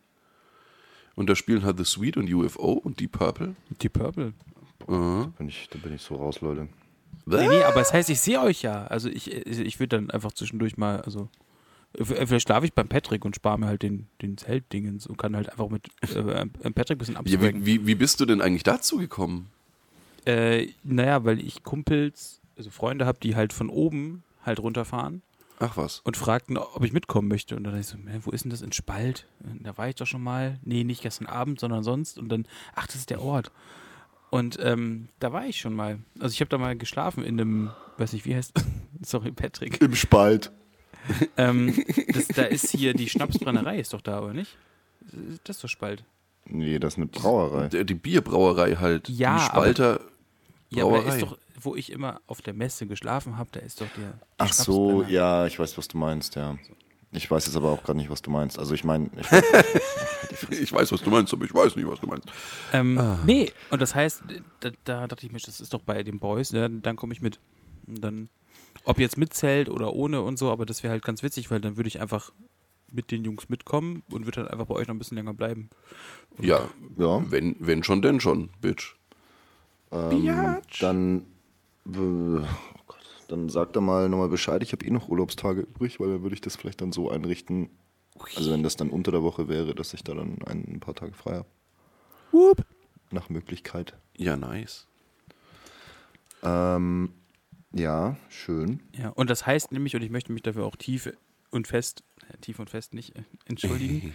Und da spielen halt The Sweet und UFO und Deep Purple. Die Purple. Aha. Bin ich, da bin ich so raus, Leute. Nee, nee, aber das heißt, ich sehe euch ja. Also ich, ich würde dann einfach zwischendurch mal, also vielleicht schlafe ich beim Patrick und spare mir halt den, den Zeltdingens und kann halt einfach mit äh, Patrick ein bisschen absprechen. wie, wie, wie bist du denn eigentlich dazu gekommen? äh, naja, weil ich Kumpels, also Freunde habe, die halt von oben halt runterfahren Ach was. und fragten, ob ich mitkommen möchte. Und dann dachte ich so, "Hä, wo ist denn das in Spalt? Da war ich doch schon mal. Nee, nicht gestern Abend, sondern sonst. Und dann, ach, das ist der Ort. Und ähm, da war ich schon mal. Also ich habe da mal geschlafen in einem, weiß nicht, wie heißt, *laughs* sorry, Patrick. Im Spalt. *laughs* ähm, das, da ist hier die Schnapsbrennerei, ist doch da, oder nicht? Das ist doch Spalt. Nee, das ist eine Brauerei. Der, die Bierbrauerei halt. Ja, die aber- Spalter. Ja, aber da ist doch, wo ich immer auf der Messe geschlafen habe, da ist doch der. die Ach so, ja, ich weiß, was du meinst, ja. Ich weiß jetzt aber auch gerade nicht, was du meinst. Also ich meine, ich, *laughs* Ich weiß, was du meinst, aber ich weiß nicht, was du meinst. Ähm, Ah. Nee, und das heißt, da, da dachte ich mir, das ist doch bei den Boys, ne? dann komme ich mit. Und dann, ob jetzt mit Zelt oder ohne und so, aber das wäre halt ganz witzig, weil dann würde ich einfach mit den Jungs mitkommen und würde dann einfach bei euch noch ein bisschen länger bleiben. Ja, ja, wenn, wenn schon, denn schon, Bitch. ähm, dann, äh, oh Gott, dann sag da mal nochmal Bescheid. Ich habe eh noch Urlaubstage übrig, weil dann würde ich das vielleicht dann so einrichten. Also wenn das dann unter der Woche wäre, dass ich da dann ein, ein paar Tage frei habe. Nach Möglichkeit. Ja, nice. Ähm, ja, schön. Ja, und das heißt nämlich, und ich möchte mich dafür auch tief und fest, äh, tief und fest nicht äh, entschuldigen,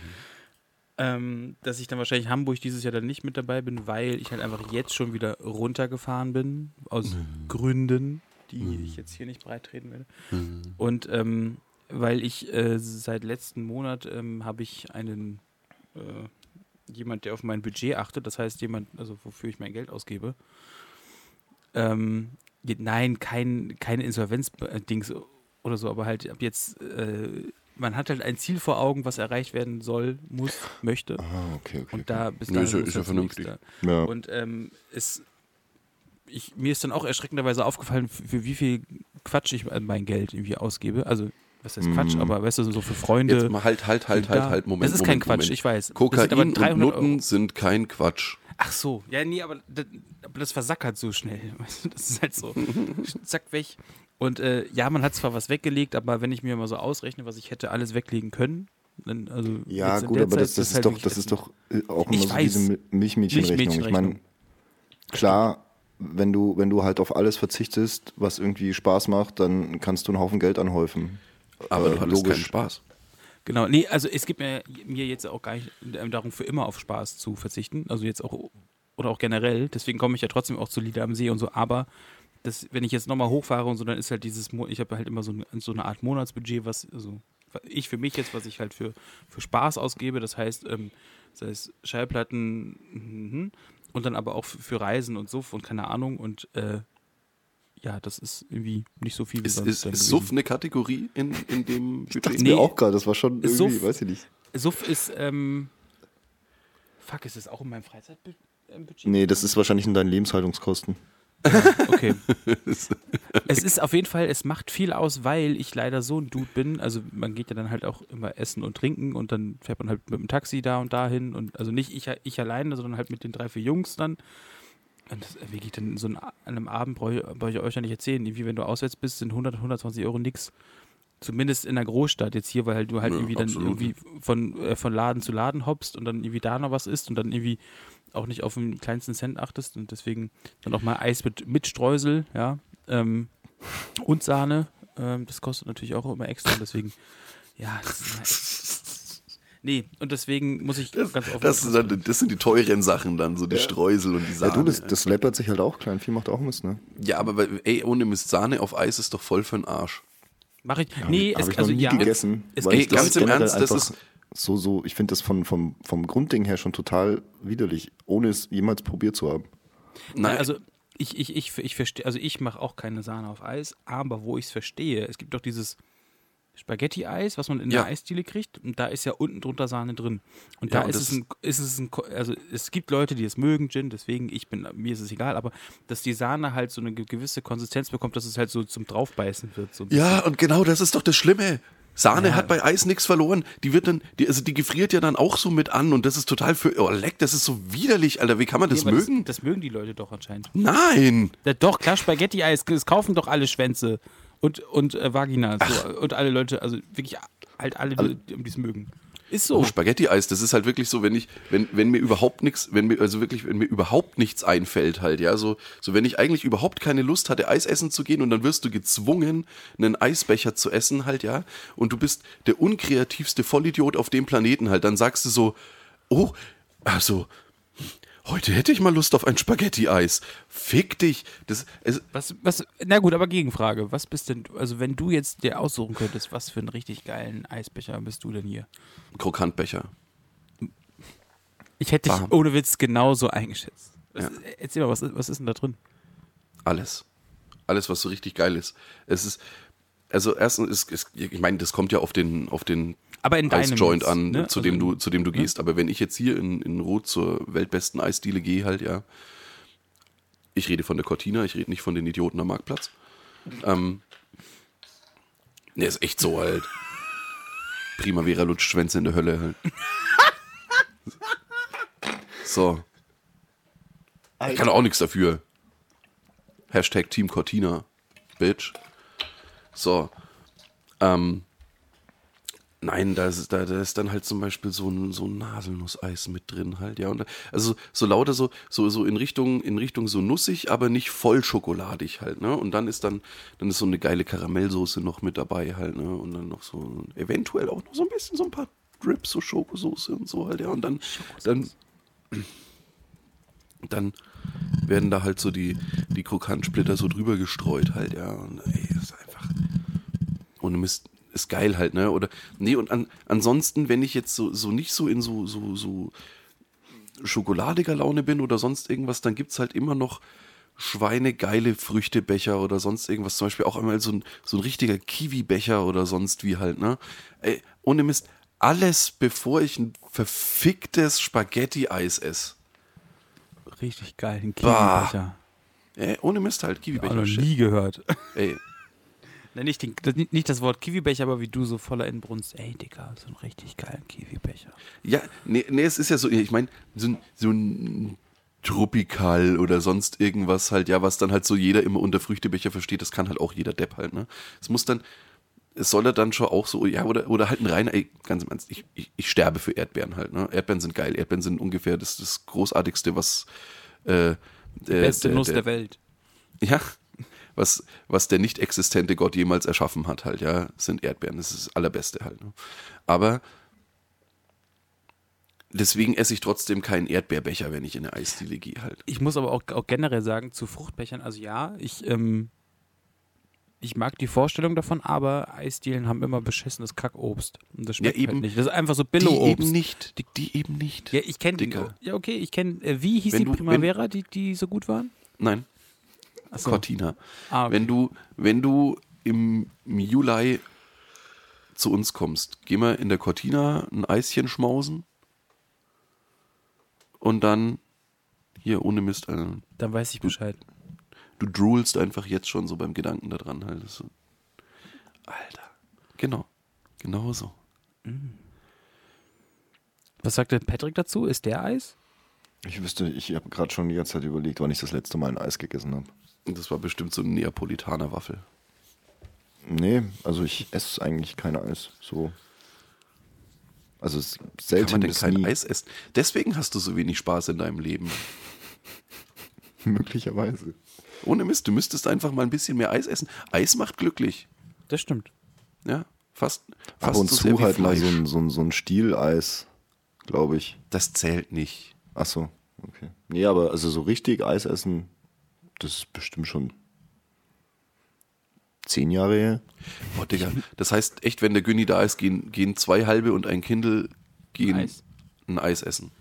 *laughs* ähm, dass ich dann wahrscheinlich Hamburg dieses Jahr dann nicht mit dabei bin, weil ich halt einfach jetzt schon wieder runtergefahren bin, aus Gründen, die ich jetzt hier nicht breitreden werde. Und ähm, weil ich äh, seit letzten Monat ähm, habe ich einen äh, jemand, der auf mein Budget achtet, das heißt jemand, also wofür ich mein Geld ausgebe. Ähm, nein, kein, keine Insolvenz-Dings oder so, aber halt ab jetzt, äh, man hat halt ein Ziel vor Augen, was erreicht werden soll, muss, möchte. Ah, okay, okay. Und da bis Nö, dahin ist ja- muss ist ja das vernünftig. Ja. Und ähm, es, ich, mir ist dann auch erschreckenderweise aufgefallen, für, für wie viel Quatsch ich mein Geld irgendwie ausgebe. Also, was heißt Quatsch, Mm. aber weißt du, so für Freunde. Jetzt mal halt, halt, halt, halt, halt, Moment. Das ist kein Moment, Quatsch, Moment. ich weiß. Kokain und 300 Nutten Euro. sind kein Quatsch. Ach so, ja, nee, aber das, aber das versackert so schnell. *laughs* Das ist halt so, *laughs* zack, weg. Und äh, ja, man hat zwar was weggelegt, aber wenn ich mir mal so ausrechne, was ich hätte alles weglegen können, dann, also Ja, gut, aber Zeit das, das ist, halt doch, das ist doch äh, auch Ich immer so weiß. diese Mi- Milchmädchenrechnung. Ich meine, klar, wenn du, wenn du halt auf alles verzichtest, was irgendwie Spaß macht, dann kannst du einen Haufen Geld anhäufen. Aber Äh, du hattest keinen logisch. Spaß. Genau, nee, also es geht mir, mir jetzt auch gar nicht ähm, darum, für immer auf Spaß zu verzichten. Also jetzt auch, oder auch generell. Deswegen komme ich ja trotzdem auch zu Lieder am See und so. Aber das, wenn ich jetzt nochmal hochfahre und so, dann ist halt dieses, ich habe halt immer so, so eine Art Monatsbudget, was, also ich für mich jetzt, was ich halt für, für Spaß ausgebe. Das heißt, ähm, sei es Schallplatten mhm, und dann aber auch für, für Reisen und so und keine Ahnung. Und äh, ja, das ist irgendwie nicht so viel wie Ist, sonst ist. Suff eine Kategorie in, in dem *laughs* Budget? Nee. auch gerade, das war schon irgendwie, Suff- weiß ich nicht. Suff ist, ähm, fuck, ist das auch in meinem Freizeitbudget? Nee, das ist wahrscheinlich in deinen Lebenshaltungskosten. *laughs* Okay. *laughs* es ist auf jeden Fall, es macht viel aus, weil ich leider so ein Dude bin. Also man geht ja dann halt auch immer essen und trinken und dann fährt man halt mit dem Taxi da und dahin und also nicht ich, ich alleine, sondern halt mit den drei, vier Jungs dann. Das, wie geht denn so ein, an einem Abend, brauche ich, ich euch ja nicht erzählen, irgendwie wenn du auswärts bist, sind 100, 120 Euro nix. Zumindest in der Großstadt jetzt hier, weil halt du halt Ja, irgendwie dann absolut. irgendwie von, äh, von Laden zu Laden hoppst und dann irgendwie da noch was isst und dann irgendwie auch nicht auf den kleinsten Cent achtest und deswegen dann auch mal Eis mit, mit Streusel, ja, ähm, und Sahne. Ähm, das kostet natürlich auch immer extra und deswegen, ja, das ist nee, und deswegen muss ich ganz offen Das, sind dann, das sind die teuren Sachen dann, so die Streusel und die Ja, Sahne. du, das, das läppert sich halt auch. Klein Vieh macht auch Mist, ne? Ja, aber weil- ey, ohne Mist Sahne auf Eis ist doch voll für den Arsch. Mache ich, nee, Hab es, ich also noch nie ja, gegessen. es weil gibt- ich das ganz im Ernst, das ist- so, so, ich finde das von, vom, vom Grundding her schon total widerlich, ohne es jemals probiert zu haben. Nein, also ich, ich, ich, ich verstehe, also ich mache auch keine Sahne auf Eis, aber wo ich es verstehe, es gibt doch dieses Spaghetti-Eis, was man in Ja. der Eisdiele kriegt, und da ist ja unten drunter Sahne drin. Und Ja, da und ist, es ein, ist es ein, also es gibt Leute, die es mögen, Gin, deswegen, ich bin, mir ist es egal, aber dass die Sahne halt so eine ge- gewisse Konsistenz bekommt, dass es halt so zum Draufbeißen wird. So Ja, und genau das ist doch das Schlimme. Sahne Ja. hat bei Eis nichts verloren. Die wird dann, die, also die gefriert ja dann auch so mit an und das ist total für, oh leck, das ist so widerlich, Alter. Wie kann man das Nee, mögen? Das, das mögen die Leute doch anscheinend. Nein! Ja, doch, klar, Spaghetti-Eis, das kaufen doch alle Schwänze und, und äh, Vagina. So, und alle Leute, also wirklich halt alle, die, die es mögen. Ist so. Oh, Spaghetti-Eis, das ist halt wirklich so, wenn ich, wenn, wenn mir überhaupt nichts, wenn mir, also wirklich, wenn mir überhaupt nichts einfällt halt, ja, so, so wenn ich eigentlich überhaupt keine Lust hatte, Eis essen zu gehen und dann wirst du gezwungen, einen Eisbecher zu essen halt, ja, und du bist der unkreativste Vollidiot auf dem Planeten halt, dann sagst du so, oh, also, heute hätte ich mal Lust auf ein Spaghetti-Eis. Fick dich. Das, Was, was, na gut, aber Gegenfrage. Was bist denn, also wenn du jetzt dir aussuchen könntest, was für einen richtig geilen Eisbecher bist du denn hier? Krokantbecher. Ich hätte dich Warm. ohne Witz genauso eingeschätzt. Was, Ja. Erzähl mal, was, ist- was ist denn da drin? Alles. Alles, was so richtig geil ist. Es ist, also erstens ist, ist ich meine, das kommt ja auf den, auf den Aber in deinem jetzt, an, ne? zu, Also dem du, zu dem du gehst. Aber wenn ich jetzt hier in, in Rot zur weltbesten Eisdiele gehe, halt, ja. Ich rede von der Cortina, ich rede nicht von den Idioten am Marktplatz. Ähm, ne, ist echt so halt. Primavera lutscht Schwänze in der Hölle halt. So. Ich kann auch nichts dafür. Hashtag Team Cortina. Bitch. So. Ähm. Nein, da ist, da, da ist dann halt zum Beispiel so ein, so ein Haselnusseis mit drin halt, ja. Und da, also so lauter so, so, so in Richtung, in Richtung so nussig, aber nicht voll schokoladig halt, ne? Und dann ist dann, dann ist so eine geile Karamellsoße noch mit dabei halt, ne? Und dann noch so, eventuell auch noch so ein bisschen so ein paar Drips, so Schokosoße und so halt, ja. Und dann, dann, *clears throat* dann werden da halt so die, die Krokantsplitter so drüber gestreut halt, ja. Und ey, das ist einfach. Ohne Mist, ist geil halt, ne? Oder. Nee, und an, ansonsten, wenn ich jetzt so, so nicht so in so, so, so schokoladiger Laune bin oder sonst irgendwas, dann gibt's halt immer noch schweinegeile Früchtebecher oder sonst irgendwas. Zum Beispiel auch einmal so ein, so ein richtiger Kiwi-Becher oder sonst wie halt, ne? Ey, ohne Mist, alles bevor ich ein verficktes Spaghetti-Eis esse. Richtig geil, ein. Kiwi-Becher. Ey, ohne Mist halt, Kiwi-Becher. noch shit. nie gehört. Ey, Nein, nicht, den, das, nicht das Wort Kiwi-Becher, aber wie du so voller Inbrunst. Ey, Digga, so ein richtig geilen Kiwi-Becher. Ja, nee, nee, es ist ja so, ich meine, so ein, so ein Tropikal oder sonst irgendwas halt, ja, was dann halt so jeder immer unter Früchtebecher versteht, das kann halt auch jeder Depp halt, ne? Es muss dann, es soll ja dann schon auch so, ja, oder, oder halt ein reiner, ey, ganz im Ernst, ich, ich, ich sterbe für Erdbeeren halt, ne? Erdbeeren sind geil, Erdbeeren sind ungefähr das, das Großartigste, was, äh, der, Beste Nuss der Welt. ja, was, was der nicht existente Gott jemals erschaffen hat, halt, ja, sind Erdbeeren. Das ist das Allerbeste halt. Ne? Aber deswegen esse ich trotzdem keinen Erdbeerbecher, wenn ich in eine Eisdiele gehe, halt. Ich muss aber auch, auch generell sagen, zu Fruchtbechern, also ja, ich, ähm, ich mag die Vorstellung davon, aber Eisdielen haben immer beschissenes Kackobst. Und das schmeckt Ja, eben. halt nicht. Das ist einfach so Die Billo-Obst. eben nicht. Die, die eben nicht. Ja, ich kenne die. Ja, okay, ich kenne. Äh, wie hieß Wenn die du- Primavera, die, die so gut waren? Nein. So. Cortina. Ah, okay. Wenn du, wenn du im Juli zu uns kommst, gehen wir in der Cortina ein Eischen schmausen und dann hier ohne Mist, also, Dann weiß ich Bescheid. du droolst einfach jetzt schon so beim Gedanken daran halt. So. Alter, genau, genau so. Was sagt denn Patrick dazu? Ist der Eis? Ich wüsste, ich habe gerade schon die ganze Zeit überlegt, wann ich das letzte Mal ein Eis gegessen habe. Das war bestimmt so ein Neapolitaner Waffel. Nee, also ich esse eigentlich kein Eis. So. Also es ist Kann man selten denn bis kein nie. Eis essen? Deswegen hast du so wenig Spaß in deinem Leben. *laughs* Möglicherweise. Ohne Mist, du müsstest einfach mal ein bisschen mehr Eis essen. Eis macht glücklich. Das stimmt. Ja, fast, fast Ab und so zu halt mal so ein, so ein, so ein Stieleis, glaube ich. Das zählt nicht. Ach so, okay. Nee, aber also so richtig Eis essen, das ist bestimmt schon zehn Jahre her. Boah, Digga. Das heißt, echt, wenn der Günni da ist, gehen, gehen zwei halbe und ein Kindle gehen Eis. ein Eis essen.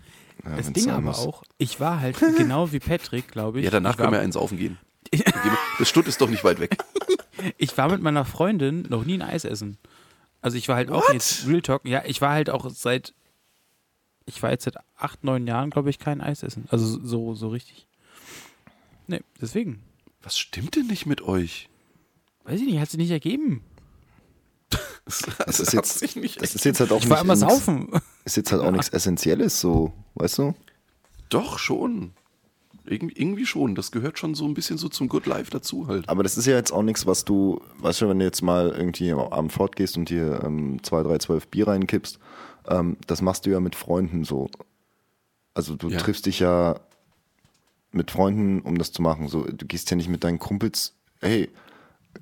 Ja, Das Ding aber muss. auch, ich war halt *laughs* genau wie Patrick, glaube ich. Ja, danach ich können wir eins saufen gehen. *laughs* Das Stutt ist doch nicht weit weg. *laughs* Ich war mit meiner Freundin noch nie ein Eis essen. Also ich war halt auch What? jetzt Real Talk. Ja, ich war halt auch seit, ich war jetzt seit acht, neun Jahren, glaube ich, kein Eis essen. Also so, so richtig. Nee, deswegen. Was stimmt denn nicht mit euch? Weiß ich nicht, hat sich nicht ergeben. Das, Das ist *laughs* jetzt, sich nicht das ist jetzt halt auch Ich war nicht immer saufen. Ist jetzt halt auch nichts Essentielles, so, weißt du? Doch, schon. Irgendwie, irgendwie schon. Das gehört schon so ein bisschen so zum Good Life dazu halt. Aber das ist ja jetzt auch nichts, was du, weißt du, wenn du jetzt mal irgendwie am Abend fortgehst und dir ähm, zwei, drei, zwölf Bier reinkippst, ähm, das machst du ja mit Freunden so. Also du Ja. triffst dich ja mit Freunden, um das zu machen. So, du gehst ja nicht mit deinen Kumpels, hey,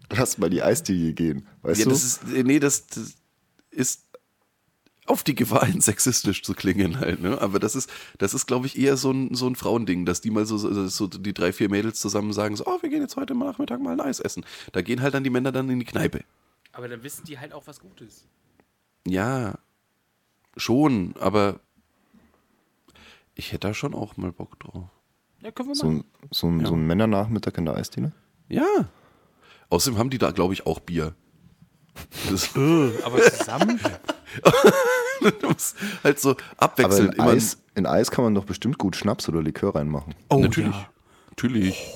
lass mal die Eisdiele gehen, weißt Ja, du? das ist, äh, nee, das, das ist auf die Gefahr hin, *laughs* sexistisch zu klingen halt, ne? Aber das ist, das ist, glaube ich, eher so ein, so ein Frauending, dass die mal so, so, so die drei, vier Mädels zusammen sagen, so, oh, wir gehen jetzt heute mal Nachmittag mal ein Eis essen. Da gehen halt dann die Männer dann in die Kneipe. Aber dann wissen die halt auch was Gutes. Ja, schon, aber ich hätte da schon auch mal Bock drauf. Ja, können wir so, machen. ein, so, ein, so ein Männernachmittag in der Eisdiele? Ja. Außerdem haben die da, glaube ich, auch Bier. Das *laughs* Aber zusammen? *laughs* du musst halt so Aber abwechselnd in immer. Eis, in Eis kann man doch bestimmt gut Schnaps oder Likör reinmachen. Oh, natürlich. Ja. Natürlich.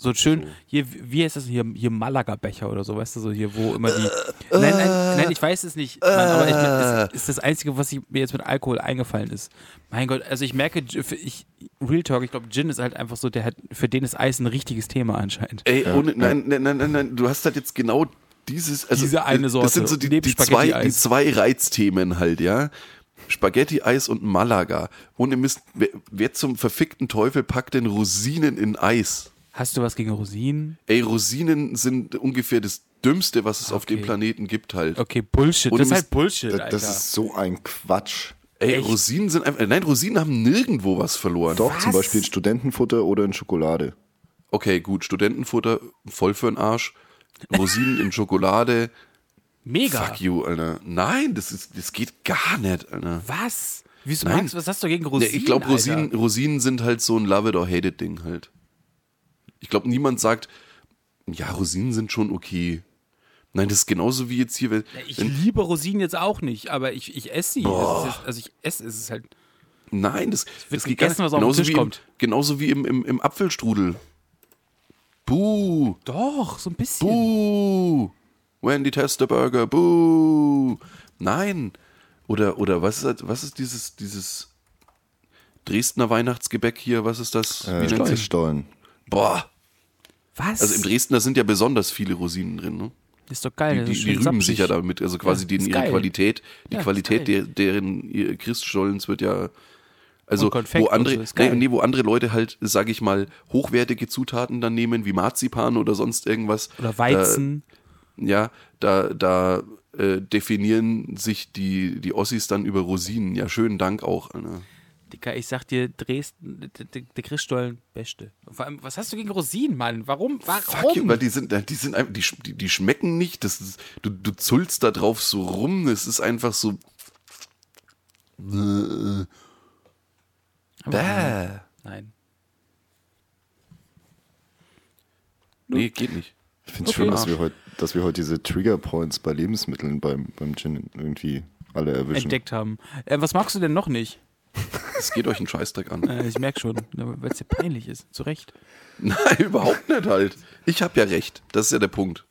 So schön, hier, wie heißt das hier, hier Malaga-Becher oder so, weißt du, so hier, wo immer die. nein, nein, nein, ich weiß es nicht, Mann, aber ich, das ist das Einzige, was ich, mir jetzt mit Alkohol eingefallen ist. Mein Gott, also ich merke, ich, Real Talk, ich glaube, Gin ist halt einfach so, der hat, für den ist Eis ein richtiges Thema anscheinend. Ey, ohne, nein, nein, nein, nein, nein, du hast halt jetzt genau dieses, also Diese eine Sorte, Das sind so die, die, zwei, die zwei Reizthemen halt, ja. Spaghetti-Eis und Malaga. Ohne Mist, wer, wer zum verfickten Teufel packt denn Rosinen in Eis? Hast du was gegen Rosinen? Ey, Rosinen sind ungefähr das Dümmste, was es auf Okay. dem Planeten gibt halt. Okay, Bullshit, Und das ist du halt Bullshit, Das, Alter. das ist so ein Quatsch. Ey, Echt? Rosinen sind einfach, nein, Rosinen haben nirgendwo was verloren. Doch, zum Was? Beispiel Studentenfutter oder in Schokolade. Okay, gut, Studentenfutter, voll für den Arsch. Rosinen in Schokolade. Mega. Fuck you, Alter. Nein, das, ist, das geht gar nicht, Alter. Was? Wieso Nein. magst, was hast du gegen Rosinen? ich glaube? Rosinen, Rosinen sind halt so ein Love it or hate it Ding halt. Ich glaube, niemand sagt, ja, Rosinen sind schon okay. Nein, das ist genauso wie jetzt hier, wenn, Ich wenn liebe Rosinen jetzt auch nicht, aber ich, ich esse sie. Es ist jetzt, also ich esse es ist halt. nein, das, das geht gegessen, gar was nicht. auf den Genauso Tisch wie, im, kommt. genauso wie im, im, im Apfelstrudel. Buh, Doch, so ein bisschen. buh. Wendy Tester Burger, buh. Nein. Oder, oder was ist, was ist dieses, dieses Dresdner Weihnachtsgebäck hier? Was ist das? Äh, Wie nennt sich? Stollen. Boah. Was? Also im Dresdner sind ja besonders viele Rosinen drin. Ne? ist doch geil. Die, die, die rühmen sich ja damit. Also quasi Ja, ist ihre geil. Qualität, die Ja, Qualität der, deren Christstollens wird ja. Also wo andere, so, nee, nee, wo andere Leute halt, sage ich mal, hochwertige Zutaten dann nehmen, wie Marzipan oder sonst irgendwas. Oder Weizen. Da, ja, da, da äh, definieren sich die, die Ossis dann über Rosinen. Ja, schönen Dank auch. Alter. Dicker, ich sag dir, Dresden, der, Christstollen, beste. Vor allem, was hast du gegen Rosinen, Mann? Warum? Warum? Fuck you, weil die sind, die sind einfach, die, die, die schmecken nicht. Das ist, du, du zullst da drauf so rum. Es ist einfach so. Bäh. Nein. Nee, geht nicht. Ich finde es Okay. schön, dass wir heute, dass wir heute diese Trigger Points bei Lebensmitteln beim, beim Gin irgendwie alle erwischen. Entdeckt haben. Äh, was magst du denn noch nicht? Es geht euch einen Scheißdreck an. Äh, ich merke schon, weil es dir peinlich ist. Zu Recht. Nein, *laughs* überhaupt nicht halt. Ich habe ja recht. Das ist ja der Punkt.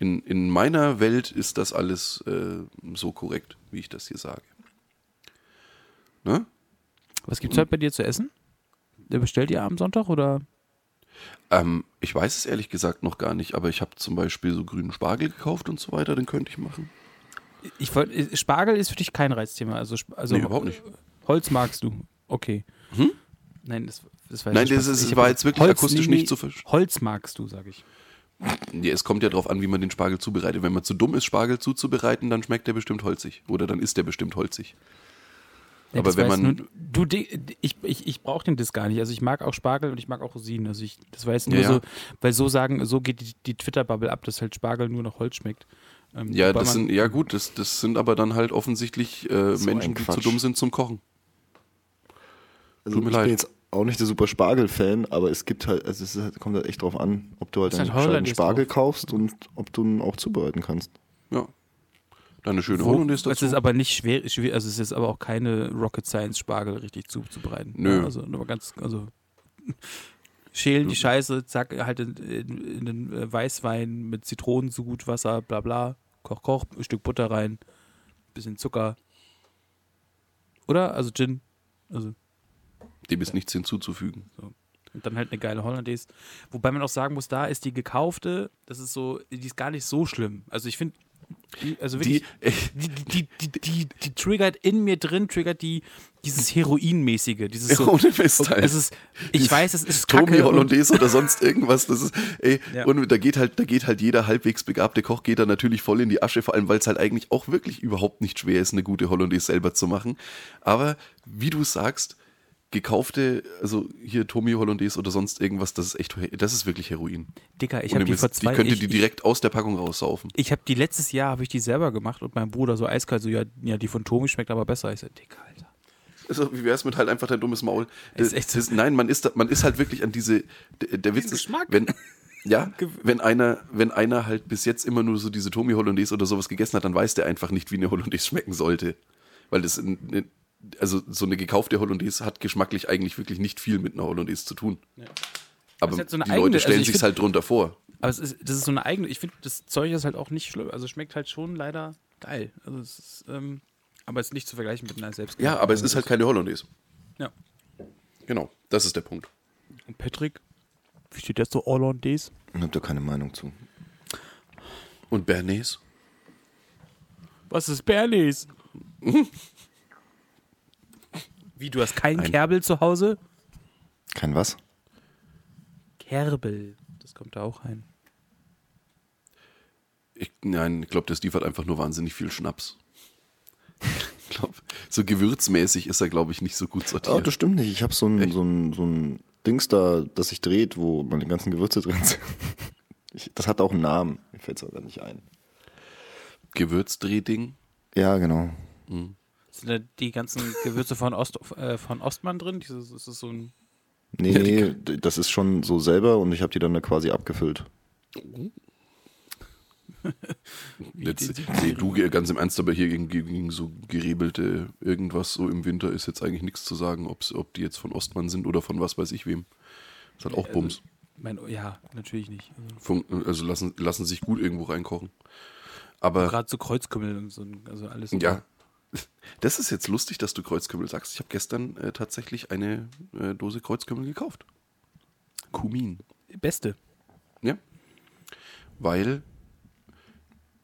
In, in meiner Welt ist das alles äh, so korrekt, wie ich das hier sage. Ne? Was gibt's heute bei dir zu essen? Der bestellt ihr am Sonntag oder? Ähm, ich weiß es ehrlich gesagt noch gar nicht, aber ich habe zum Beispiel so grünen Spargel gekauft und so weiter, den könnte ich machen. Ich wollt, äh, Spargel ist für dich kein Reizthema. Also, also Nee, überhaupt nicht. Holz magst du. Okay. Hm? Nein, das, das war Nein, das ist- Ich war jetzt wirklich akustisch nicht zu verstehen. Holz magst du, sage ich. Ja, es kommt ja darauf an, wie man den Spargel zubereitet. Wenn man zu dumm ist, Spargel zuzubereiten, dann schmeckt der bestimmt holzig. Oder dann ist der bestimmt holzig. Ja, Aber wenn man- Nur, du, ich ich, ich brauche den das gar nicht. Also ich mag auch Spargel und ich mag auch Rosinen. Also ich, das jetzt nur Ja, ja. so, weil so sagen, so geht die, die Twitter-Bubble ab, dass halt Spargel nur noch Holz schmeckt. Ähm, Ja, das sind, ja gut, das, das sind aber dann halt offensichtlich äh, So Menschen, die zu dumm sind zum Kochen. Also Tut mir ich leid. bin jetzt auch nicht der super Spargel-Fan, aber es gibt halt, also es ist halt, kommt halt echt drauf an, ob du halt einen halt Spargel drauf. kaufst und ob du ihn auch zubereiten kannst. Ja. Dann eine schöne Wo, Hollandaise es dazu. ist aber nicht schwer, schwer, also es ist aber auch keine Rocket Science Spargel richtig zuzubereiten. Nö. Ja, also nur ganz, also *laughs* schälen die Scheiße, zack, halt in, in, in den Weißwein mit Zitronensud, Wasser, bla bla, koch, koch, ein Stück Butter rein, bisschen Zucker. Oder? Also Gin. Also Dem ist nichts hinzuzufügen. und dann halt eine geile Hollandaise. Wobei man auch sagen muss, da ist die gekaufte, das ist so, die ist gar nicht so schlimm. Also ich finde, die- also wirklich, Die, die, die, die, die, triggert in mir drin, triggert die dieses Heroinmäßige, dieses so. ohne Mist halt. Es ist, ich weiß, es ist Tommy Kacke und, Hollandaise oder sonst irgendwas. Das ist, ey, Ja. und da geht halt, da geht halt jeder halbwegs begabte Koch geht da natürlich voll in die Asche, vor allem weil es halt eigentlich auch wirklich überhaupt nicht schwer ist, eine gute Hollandaise selber zu machen. Aber wie du sagst, gekaufte, also hier Tommy Hollandaise oder sonst irgendwas, das ist echt, das ist wirklich Heroin. Dicker, ich habe die vor zwei die könnte ich, die direkt aus der Packung raussaufen. Ich, ich habe die letztes Jahr habe ich die selber gemacht und mein Bruder so eiskalt so ja, ja die von Tomi schmeckt aber besser. Ich so Dicker, Alter. Also, wie wär's mit halt einfach dein dummes Maul? Das, Ist echt das, nein, man ist, man ist halt wirklich an diese, der, der Witz ist, Geschmack. wenn, ja, *laughs* wenn einer, wenn einer halt bis jetzt immer nur so diese Tommy Hollandaise oder sowas gegessen hat, dann weiß der einfach nicht, wie eine Hollandaise schmecken sollte. Weil das, in- in- also so eine gekaufte Hollandaise hat geschmacklich eigentlich wirklich nicht viel mit einer Hollandaise zu tun. Aber Das ist halt so die eigene- Leute also stellen ich sich's find- halt drunter vor. Aber es ist, das ist so eine eigene, ich finde, das Zeug ist halt auch nicht schlimm. Also es schmeckt halt schon leider geil. Also es ist, ähm, aber es ist nicht zu vergleichen mit einer selbst. Ja, aber es ist halt keine Hollandaise. Ja. Genau, das ist der Punkt. Und Patrick, wie steht das so Hollandaise? Ich habe da keine Meinung zu. Und Bernays? Was ist Bernays? *laughs* Wie, du hast keinen Ein- Kerbel zu Hause? Kein was? Kerbel. Das kommt da auch rein. Ich, nein, ich glaube, der Steve hat einfach nur wahnsinnig viel Schnaps. Ich glaube, so gewürzmäßig ist er, glaube ich, nicht so gut Oh, sortiert. das stimmt nicht. Ich habe so ein, so, ein, so ein Dings da, das sich dreht, wo meine ganzen Gewürze drin sind. Ich, das hat auch einen Namen. Mir fällt es aber nicht ein. Gewürzdrehding. Ja, genau. Sind da die ganzen Gewürze von, Ost, äh, von Ostmann drin? Dieses, ist das so ein. Nee, nee, das ist schon so selber und ich habe die dann da quasi abgefüllt. *laughs* Jetzt, nee, du ge- ganz im Ernst, aber hier gegen, gegen so gerebelte irgendwas so im Winter ist jetzt eigentlich nichts zu sagen, ob's, ob die jetzt von Ostmann sind oder von was weiß ich wem. Das hat auch Also, Bums. Mein, ja, natürlich nicht. Also, Fun also lassen, lassen sich gut irgendwo reinkochen. Aber Gerade so Kreuzkümmel und so, also alles. ja, das ist jetzt lustig, dass du Kreuzkümmel sagst. Ich habe gestern äh, tatsächlich eine äh, Dose Kreuzkümmel gekauft. Kumin. Beste. Ja. Weil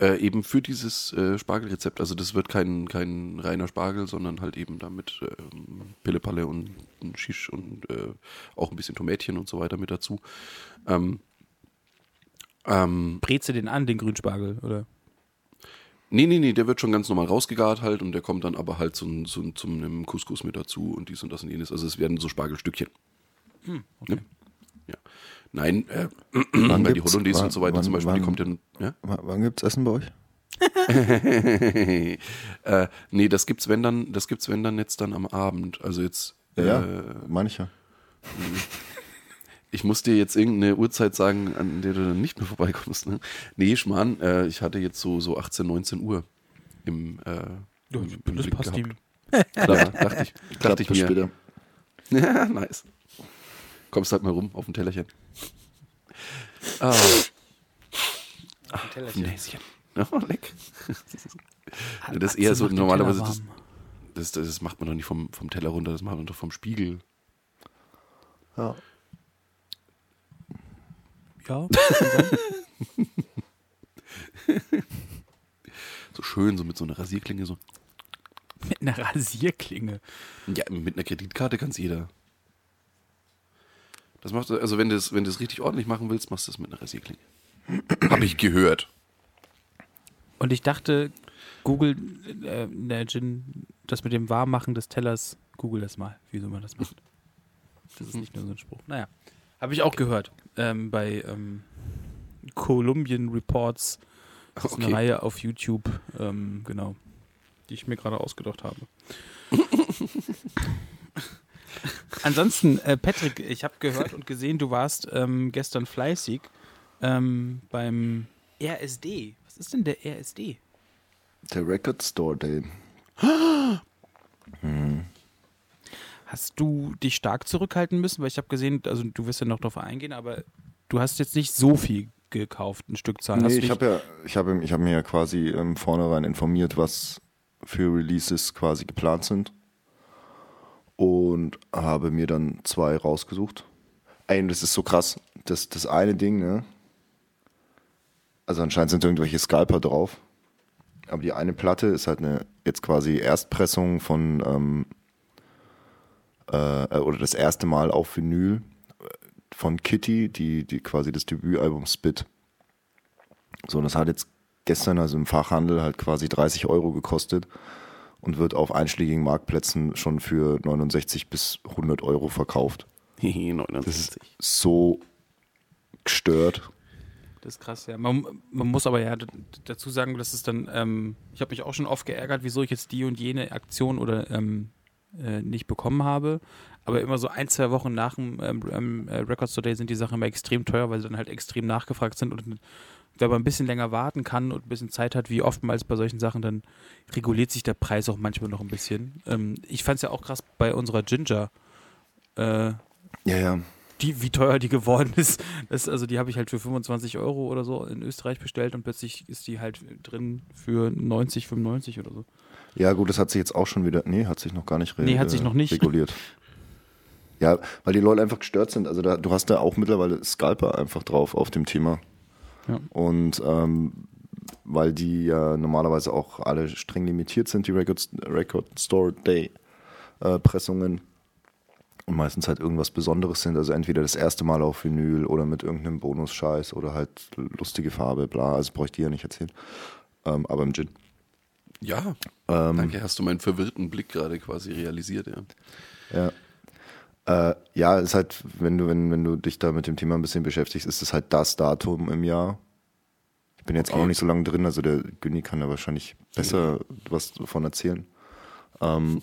äh, eben für dieses äh, Spargelrezept, also das wird kein, kein reiner Spargel, sondern halt eben damit ähm, Pillepalle und, und Shish und äh, auch ein bisschen Tomätchen und so weiter mit dazu. Ähm, ähm, Breze den an, den Grünspargel, oder? Nee, nee, nee, der wird schon ganz normal rausgegart halt und der kommt dann aber halt zu, zu, zu einem Couscous mit dazu und dies und das und jenes. Also es werden so Spargelstückchen. Okay. Ne? Ja. Nein, äh, Wann weil die Hollandaise wann- und so weiter wann- zum Beispiel, die wann- kommt ja, ja? Wann gibt's Essen bei euch? *laughs* äh, nee, das gibt's wenn dann, das gibt's wenn dann jetzt dann am Abend. Also jetzt Ja, ja, äh, meine ich muss dir jetzt irgendeine Uhrzeit sagen, an der du dann nicht mehr vorbeikommst. Ne? Nee, Schmarrn, äh, ich hatte jetzt so, so 18, 19 Uhr im, äh, Ja, im, das Blick passt gehabt. Klar, dachte ich, *laughs* dachte ich bis mir. später. Ja, *laughs* nice. Kommst halt mal rum auf ein Tellerchen. Ah, ein Näschen. *laughs* Oh, leck. Das ist eher so, normalerweise, das, das, das macht man doch nicht vom, vom Teller runter, das macht man doch vom Spiegel. Ja. Ja. *laughs* So schön, so mit so einer Rasierklinge, so. mit einer Rasierklinge. Ja, mit einer Kreditkarte kann es jeder. Das macht, also wenn du es wenn richtig ordentlich machen willst, machst du es mit einer Rasierklinge. *clears throat* Habe ich gehört. Und ich dachte, Google, äh, der Gin, das mit dem Warmmachen des Tellers, google das mal, wieso man das macht. Das ist nicht nur so ein Spruch. Naja, habe ich auch gehört ähm, bei ähm, Columbian Reports. Das ist eine Okay. Reihe auf YouTube, ähm, genau, die ich mir gerade ausgedacht habe. *laughs* Ansonsten, äh, Patrick, ich habe gehört und gesehen, du warst ähm, gestern fleißig ähm, beim RSD. Was ist denn der RSD? Der Record Store Day. *gasps* Hast du dich stark zurückhalten müssen? Weil ich habe gesehen, also du wirst ja noch darauf eingehen, aber du hast jetzt nicht so viel gekauft, ein Stückzahl. hast Nee, ich habe ja, ich habe ich hab mir ja quasi ähm, vornherein informiert, was für Releases quasi geplant sind. Und habe mir dann zwei rausgesucht. Ey, das ist so krass. Das, das eine Ding, ne? Also anscheinend sind irgendwelche Scalper drauf. Aber die eine Platte ist halt eine jetzt quasi Erstpressung von ähm, äh, oder das erste Mal auf Vinyl von Kitty, die, die quasi das Debütalbum Spit. So, das hat jetzt gestern also im Fachhandel halt quasi 30 Euro gekostet und wird auf einschlägigen Marktplätzen schon für 69 bis 100 Euro verkauft. *laughs* Hehe, Das ist 69. so gestört. Das ist krass, ja. Man, man muss aber ja dazu sagen, dass es dann, ähm, ich habe mich auch schon oft geärgert, wieso ich jetzt die und jene Aktion oder ähm, äh, nicht bekommen habe. Aber immer so ein, zwei Wochen nach dem ähm, äh, Records Today sind die Sachen immer extrem teuer, weil sie dann halt extrem nachgefragt sind. Und wenn man ein bisschen länger warten kann und ein bisschen Zeit hat, wie oftmals bei solchen Sachen, dann reguliert sich der Preis auch manchmal noch ein bisschen. Ähm, ich fand es ja auch krass bei unserer Ginger. Äh, Ja, ja. die, wie teuer die geworden ist. Das, also die habe ich halt für 25 Euro oder so in Österreich bestellt und plötzlich ist die halt drin für 90, 95 oder so. Ja, gut, das hat sich jetzt auch schon wieder. Nee, hat sich noch gar nicht, re Nee, hat sich noch nicht. reguliert. *laughs* Ja, weil die Leute einfach gestört sind. Also da, du hast da auch mittlerweile Scalper einfach drauf auf dem Thema. Ja. Und ähm, weil die ja normalerweise auch alle streng limitiert sind, die Record, Record Store Day äh, Pressungen. Und meistens halt irgendwas Besonderes sind. Also entweder das erste Mal auf Vinyl oder mit irgendeinem Bonusscheiß oder halt lustige Farbe, bla. Also brauche ich dir ja nicht erzählen. Ähm, aber im Gin. Ja, Ähm, danke, hast du meinen verwirrten Blick gerade quasi realisiert, ja. Ja. Äh, ja, ist halt, wenn du, wenn, wenn du dich da mit dem Thema ein bisschen beschäftigst, ist es halt das Datum im Jahr. Ich bin jetzt auch Okay. noch nicht so lange drin, also der Günni kann da wahrscheinlich besser was davon erzählen. Ähm,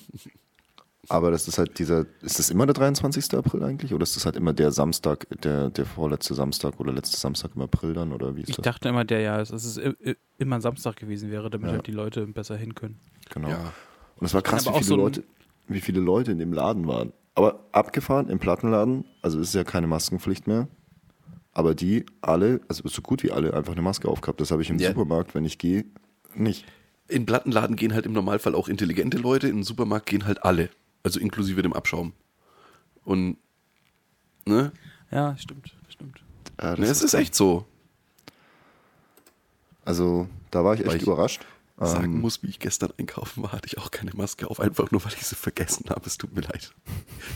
aber das ist halt dieser, ist das immer der 23. April eigentlich? Oder ist das halt immer der Samstag, der, der vorletzte Samstag oder letzte Samstag im April dann? Oder wie ist Ich das? dachte immer, der ja, dass es immer ein Samstag gewesen wäre, damit Ja. halt die Leute besser hin können. Genau. Ja. Und es war krass, wie auch viele, so Leute, wie viele Leute in dem Laden waren. Aber abgefahren im Plattenladen, also ist ja keine Maskenpflicht mehr. Aber die alle, also so gut wie alle, einfach eine Maske aufgehabt. Das habe ich im Ja. Supermarkt, wenn ich gehe, nicht. In Plattenladen gehen halt im Normalfall auch intelligente Leute, in den Supermarkt gehen halt alle. Also inklusive dem Abschaum. Und, ne? Ja, stimmt, stimmt. Ja, das ne es ist echt so. Also da war ich echt Weil ich überrascht. Sagen Ähm, muss, wie ich gestern einkaufen war, hatte ich auch keine Maske auf, einfach nur weil ich sie vergessen habe. Es tut mir leid.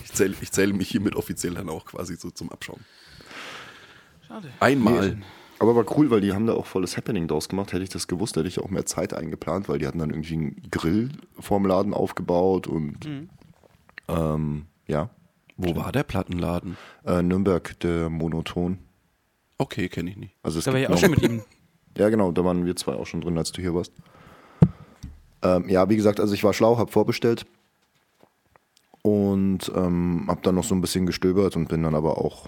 Ich zähle, ich zähle mich hiermit offiziell dann auch quasi so zum Abschaum. Schade. Einmal. aber war cool, weil die haben da auch volles Happening draus gemacht. Hätte ich das gewusst, hätte ich auch mehr Zeit eingeplant, weil die hatten dann irgendwie einen Grill vorm Laden aufgebaut und Mhm. Ähm, ja. Wo war der Plattenladen? Äh, Nürnberg, der Monoton. Okay, kenne ich nicht. Also es Da war ich auch schon mit ihm. Ja, genau, da waren wir zwei auch schon drin, als du hier warst. Ähm, ja, wie gesagt, also ich war schlau, habe vorbestellt und ähm, habe dann noch so ein bisschen gestöbert und bin dann aber auch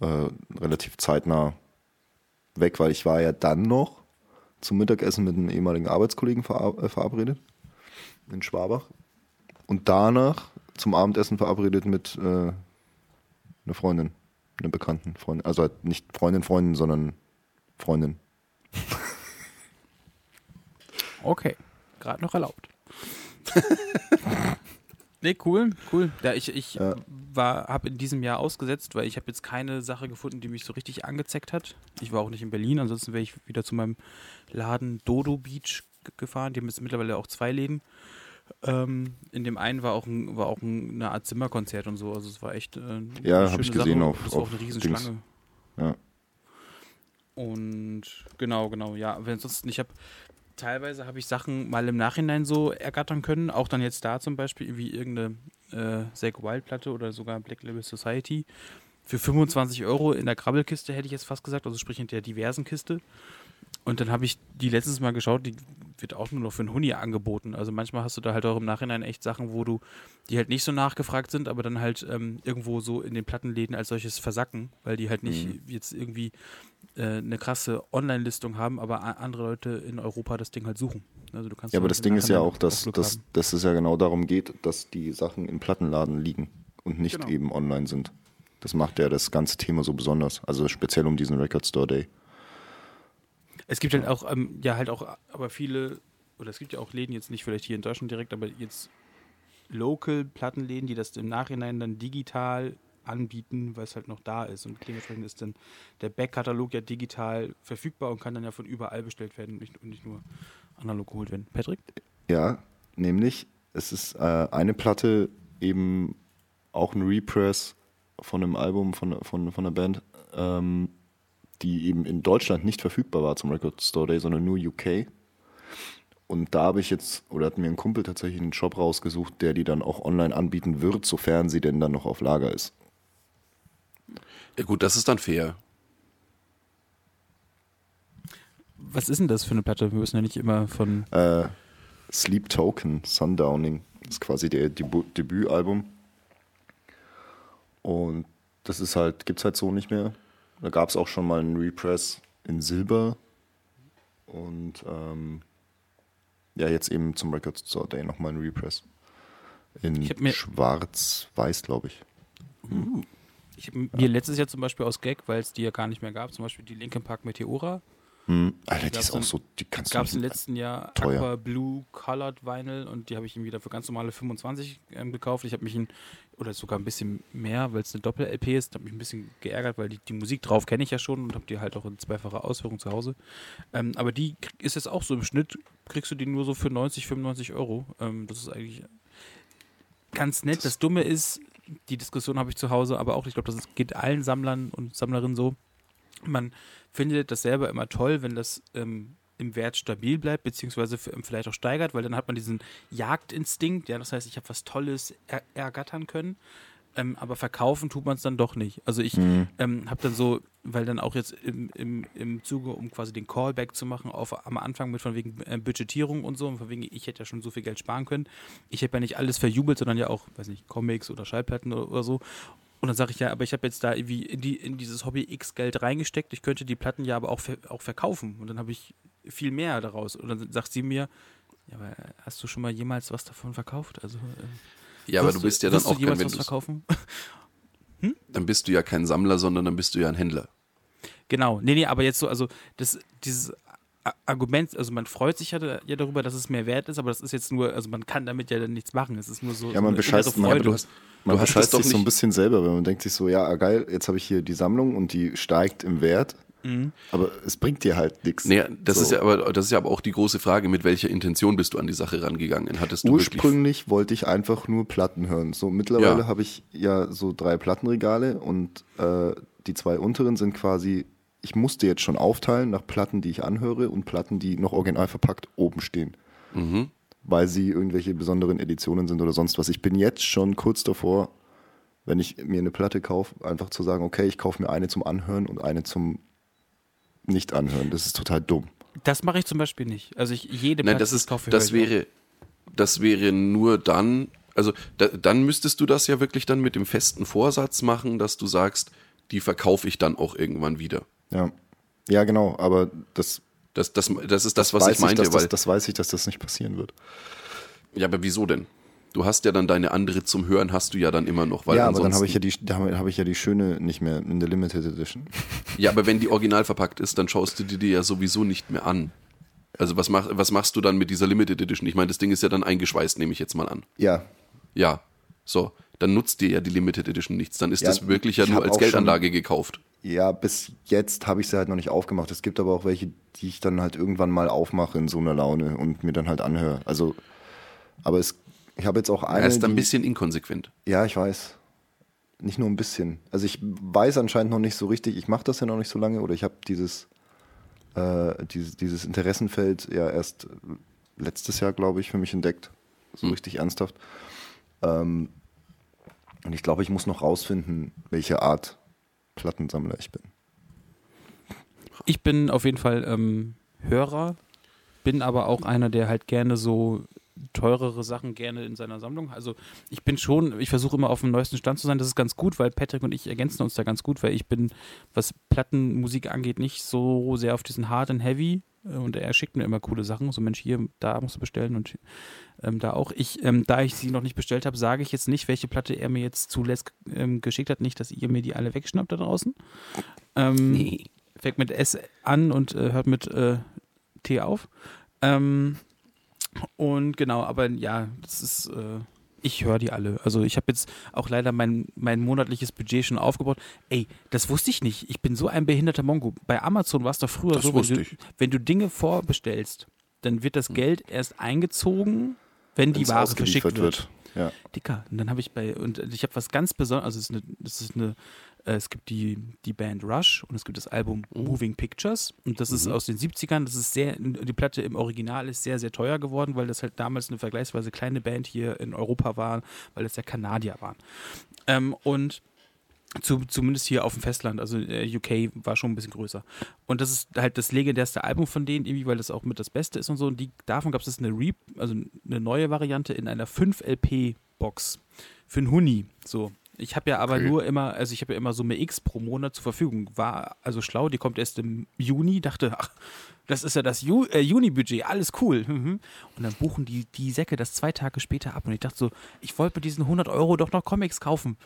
äh, relativ zeitnah weg, weil ich war ja dann noch zum Mittagessen mit einem ehemaligen Arbeitskollegen verab- äh, verabredet in Schwabach und danach zum Abendessen verabredet mit äh, einer Freundin, einer bekannten Freundin. Also halt nicht Freundin, Freundin, sondern Freundin. *laughs* Okay, gerade noch erlaubt. *laughs* nee, cool, cool. Ja, ich ich Ja. war, habe in diesem Jahr ausgesetzt, weil ich habe jetzt keine Sache gefunden, die mich so richtig angezeckt hat. Ich war auch nicht in Berlin, ansonsten wäre ich wieder zu meinem Laden Dodo Beach gefahren. Die haben jetzt mittlerweile auch zwei Läden. Ähm, in dem einen war auch, ein, war auch ein, eine Art Zimmerkonzert und so. Also es war echt äh, eine Ja, hab schöne ich gesehen Sache. auf- Das war auch auf eine Dings. Riesenschlange. Ja. Und genau, genau, ja. Aber ansonsten, ich habe teilweise habe ich Sachen mal im Nachhinein so ergattern können. Auch dann jetzt da zum Beispiel wie irgendeine äh, Zack Wild Platte oder sogar Black Label Society. Für 25 Euro in der Krabbelkiste hätte ich jetzt fast gesagt, also sprich in der diversen Kiste. Und dann habe ich die letztes Mal geschaut, die wird auch nur noch für einen Huni angeboten. Also manchmal hast du da halt auch im Nachhinein echt Sachen, wo du, die halt nicht so nachgefragt sind, aber dann halt ähm, irgendwo so in den Plattenläden als solches versacken, weil die halt nicht Mhm. jetzt irgendwie äh, eine krasse Online-Listung haben, aber andere Leute in Europa das Ding halt suchen. Also du kannst Ja, aber das Ding ist ja auch, dass, dass, dass es ja genau darum geht, dass die Sachen im Plattenladen liegen und nicht Genau. eben online sind. Das macht ja das ganze Thema so besonders. Also speziell um diesen Record Store Day. Es gibt halt auch, ähm, ja, halt auch, aber viele, oder es gibt ja auch Läden, jetzt nicht vielleicht hier in Deutschland direkt, aber jetzt Local-Plattenläden, die das im Nachhinein dann digital anbieten, weil es halt noch da ist. Und dementsprechend ist dann der Backkatalog ja digital verfügbar und kann dann ja von überall bestellt werden und nicht, und nicht nur analog geholt werden. Patrick? Ja, nämlich es ist äh, eine Platte eben auch ein Repress von einem Album von, von, von einer Band, ähm, die eben in Deutschland nicht verfügbar war zum Record Store Day, sondern nur UK. Und da habe ich jetzt, oder hat mir ein Kumpel tatsächlich einen Shop rausgesucht, der die dann auch online anbieten wird, sofern sie denn dann noch auf Lager ist. Ja gut, das ist dann fair. Was ist denn das für eine Platte? Wir müssen ja nicht immer von. Äh, Sleep Token, Sundowning, ist quasi der Debu Debütalbum. Und das ist halt, gibt's halt so nicht mehr. Da gab es auch schon mal einen Repress in Silber. Und ähm, ja, jetzt eben zum Record Store Day nochmal ein Repress. In Schwarz-Weiß, glaube ich. Ich habe mir letztes Jahr zum Beispiel aus Gag, weil es die ja gar nicht mehr gab, zum Beispiel die Linkin Park Meteora, Hm. Alter, die ist auch so, die kannst gab es du im nicht. letzten Jahr teuer. Aqua Blue Colored Vinyl und die habe ich ihm wieder für ganz normale 25 ähm, gekauft. Ich habe mich in, oder sogar ein bisschen mehr, weil es eine Doppel-LP ist, habe mich ein bisschen geärgert, weil die, die Musik drauf kenne ich ja schon und habe die halt auch in zweifacher Ausführung zu Hause. Ähm, aber die ist jetzt auch so im Schnitt, kriegst du die nur so für 90, 95 Euro. Ähm, das ist eigentlich ganz nett. Das Dumme ist, die Diskussion habe ich zu Hause, aber auch, ich glaube, das geht allen Sammlern und Sammlerinnen so. Man findet das selber immer toll, wenn das ähm, im Wert stabil bleibt, beziehungsweise f- vielleicht auch steigert, weil dann hat man diesen Jagdinstinkt, ja, das heißt, ich habe was Tolles er ergattern können, ähm, aber verkaufen tut man es dann doch nicht. Also ich Mhm. ähm, habe dann so, weil dann auch jetzt im, im, im Zuge, um quasi den Callback zu machen, auf, am Anfang mit von wegen äh, Budgetierung und so, und von wegen, ich hätte ja schon so viel Geld sparen können. Ich hätte ja nicht alles verjubelt, sondern ja auch, weiß nicht, Comics oder Schallplatten oder, oder so. Und dann sage ich ja, aber ich habe jetzt da irgendwie in, die, in dieses Hobby X Geld reingesteckt, ich könnte die Platten ja aber auch, ver auch verkaufen. Und dann habe ich viel mehr daraus. Und dann sagt sie mir, ja, aber hast du schon mal jemals was davon verkauft? Also, äh, Ja, aber du bist ja dann du auch kein, jemals wenn was verkaufen? *laughs* dann bist du ja kein Sammler, sondern dann bist du ja ein Händler. Genau, nee, nee, aber jetzt so, also das, dieses Argument, also man freut sich ja, ja darüber, dass es mehr wert ist, aber das ist jetzt nur, also man kann damit ja dann nichts machen. Es ist nur so. Ja, so man eine bescheißt, man, du hast- man du hast bescheißt sich so ein bisschen selber, wenn man denkt sich so, ja, ah, geil, jetzt habe ich hier die Sammlung und die steigt im Wert, Mhm. aber es bringt dir halt nichts. Naja, das So. ist ja aber das ist ja aber auch die große Frage, mit welcher Intention bist du an die Sache rangegangen? Hattest du Ursprünglich wollte ich einfach nur Platten hören. So mittlerweile Ja. habe ich ja so drei Plattenregale und äh, die zwei unteren sind quasi, ich musste jetzt schon aufteilen nach Platten, die ich anhöre und Platten, die noch original verpackt oben stehen. Mhm. Weil sie irgendwelche besonderen Editionen sind oder sonst was. Ich bin jetzt schon kurz davor, wenn ich mir eine Platte kaufe, einfach zu sagen, okay, ich kaufe mir eine zum Anhören und eine zum Nicht-Anhören. Das ist total dumm. Das mache ich zum Beispiel nicht. Also ich jede Nein, Platte, das die ich ist kaufe, das wäre das wäre nur dann, also da, dann müsstest du das ja wirklich dann mit dem festen Vorsatz machen, dass du sagst, die verkaufe ich dann auch irgendwann wieder. Ja. Ja, genau, aber das, Das, das, das ist das, was weiß ich meinte, dass weil das, das weiß ich, dass das nicht passieren wird. Ja, aber wieso denn? Du hast ja dann deine andere zum Hören, hast du ja dann immer noch. Weil ja, aber dann habe ich ja die, da habe habe ich ja die schöne nicht mehr in der Limited Edition. Ja, aber wenn die original verpackt ist, dann schaust du die dir ja sowieso nicht mehr an. Also was, mach, was machst du dann mit dieser Limited Edition? Ich meine, das Ding ist ja dann eingeschweißt, nehme ich jetzt mal an. Ja, Ja, so. Dann nutzt dir ja die Limited Edition nichts. Dann ist Ja, das wirklich ja nur als Geldanlage gekauft. ja, bis jetzt habe ich sie halt noch nicht aufgemacht. Es gibt aber auch welche, die ich dann halt irgendwann mal aufmache in so einer Laune und mir dann halt anhöre. Also, aber es, ich habe jetzt auch eine. Er ist ein die- bisschen inkonsequent. Ja, ich weiß. Nicht nur ein bisschen. Also ich weiß anscheinend noch nicht so richtig, ich mache das ja noch nicht so lange oder ich habe dieses, äh, dieses, dieses Interessenfeld ja erst letztes Jahr, glaube ich, für mich entdeckt. So richtig ernsthaft. Ähm, und ich glaube, ich muss noch rausfinden, welche Art Plattensammler ich bin. Ich bin auf jeden Fall ähm, Hörer, bin aber auch einer, der halt gerne so teurere Sachen gerne in seiner Sammlung. Also ich bin schon, ich versuche immer auf dem neuesten Stand zu sein. Das ist ganz gut, weil Patrick und ich ergänzen uns da ganz gut, weil ich bin, was Plattenmusik angeht, nicht so sehr auf diesen Hard and Heavy. Äh, Und er schickt mir immer coole Sachen. So Mensch, hier, da musst du bestellen und ähm, da auch. Ich, ähm, da ich sie noch nicht bestellt habe, sage ich jetzt nicht, welche Platte er mir jetzt zuletzt ähm, geschickt hat. Nicht, dass ihr mir die alle wegschnappt da draußen. Ähm, Fängt mit S an und äh, hört mit äh, T auf. Ähm, und genau, aber ja, das ist, äh, ich höre die alle. Also ich habe jetzt auch leider mein, mein monatliches Budget schon aufgebaut. Ey, das wusste ich nicht. Ich bin so ein behinderter Mongo. Bei Amazon war es doch früher Das so, wenn du, wenn du Dinge vorbestellst, dann wird das Geld erst eingezogen, wenn die Wenn's Ware ausgeliefert verschickt wird. Ja. Dicker. Und dann habe ich bei, und ich habe was ganz Besonderes, also es ist eine, das ist eine, es gibt die, die Band Rush und es gibt das Album Moving Pictures und das ist aus den 70ern, das ist sehr, die Platte im Original ist sehr, sehr teuer geworden, weil das halt damals eine vergleichsweise kleine Band hier in Europa war, weil das ja Kanadier waren. Ähm, und zu, zumindest hier auf dem Festland, also äh, UK war schon ein bisschen größer. Und das ist halt das legendärste Album von denen, irgendwie, weil das auch mit das Beste ist und so. Und die, davon gab es eine Re also eine neue Variante in einer 5-LP-Box für einen Huni. So. Ich habe ja aber Okay. nur immer, also ich habe ja immer Summe X pro Monat zur Verfügung. War also schlau, die kommt erst im Juni, dachte, ach, das ist ja das Ju äh, Juni-Budget, alles cool. Mhm. Und dann buchen die, die Säcke das zwei Tage später ab. Und ich dachte so, ich wollte mit diesen 100 Euro doch noch Comics kaufen.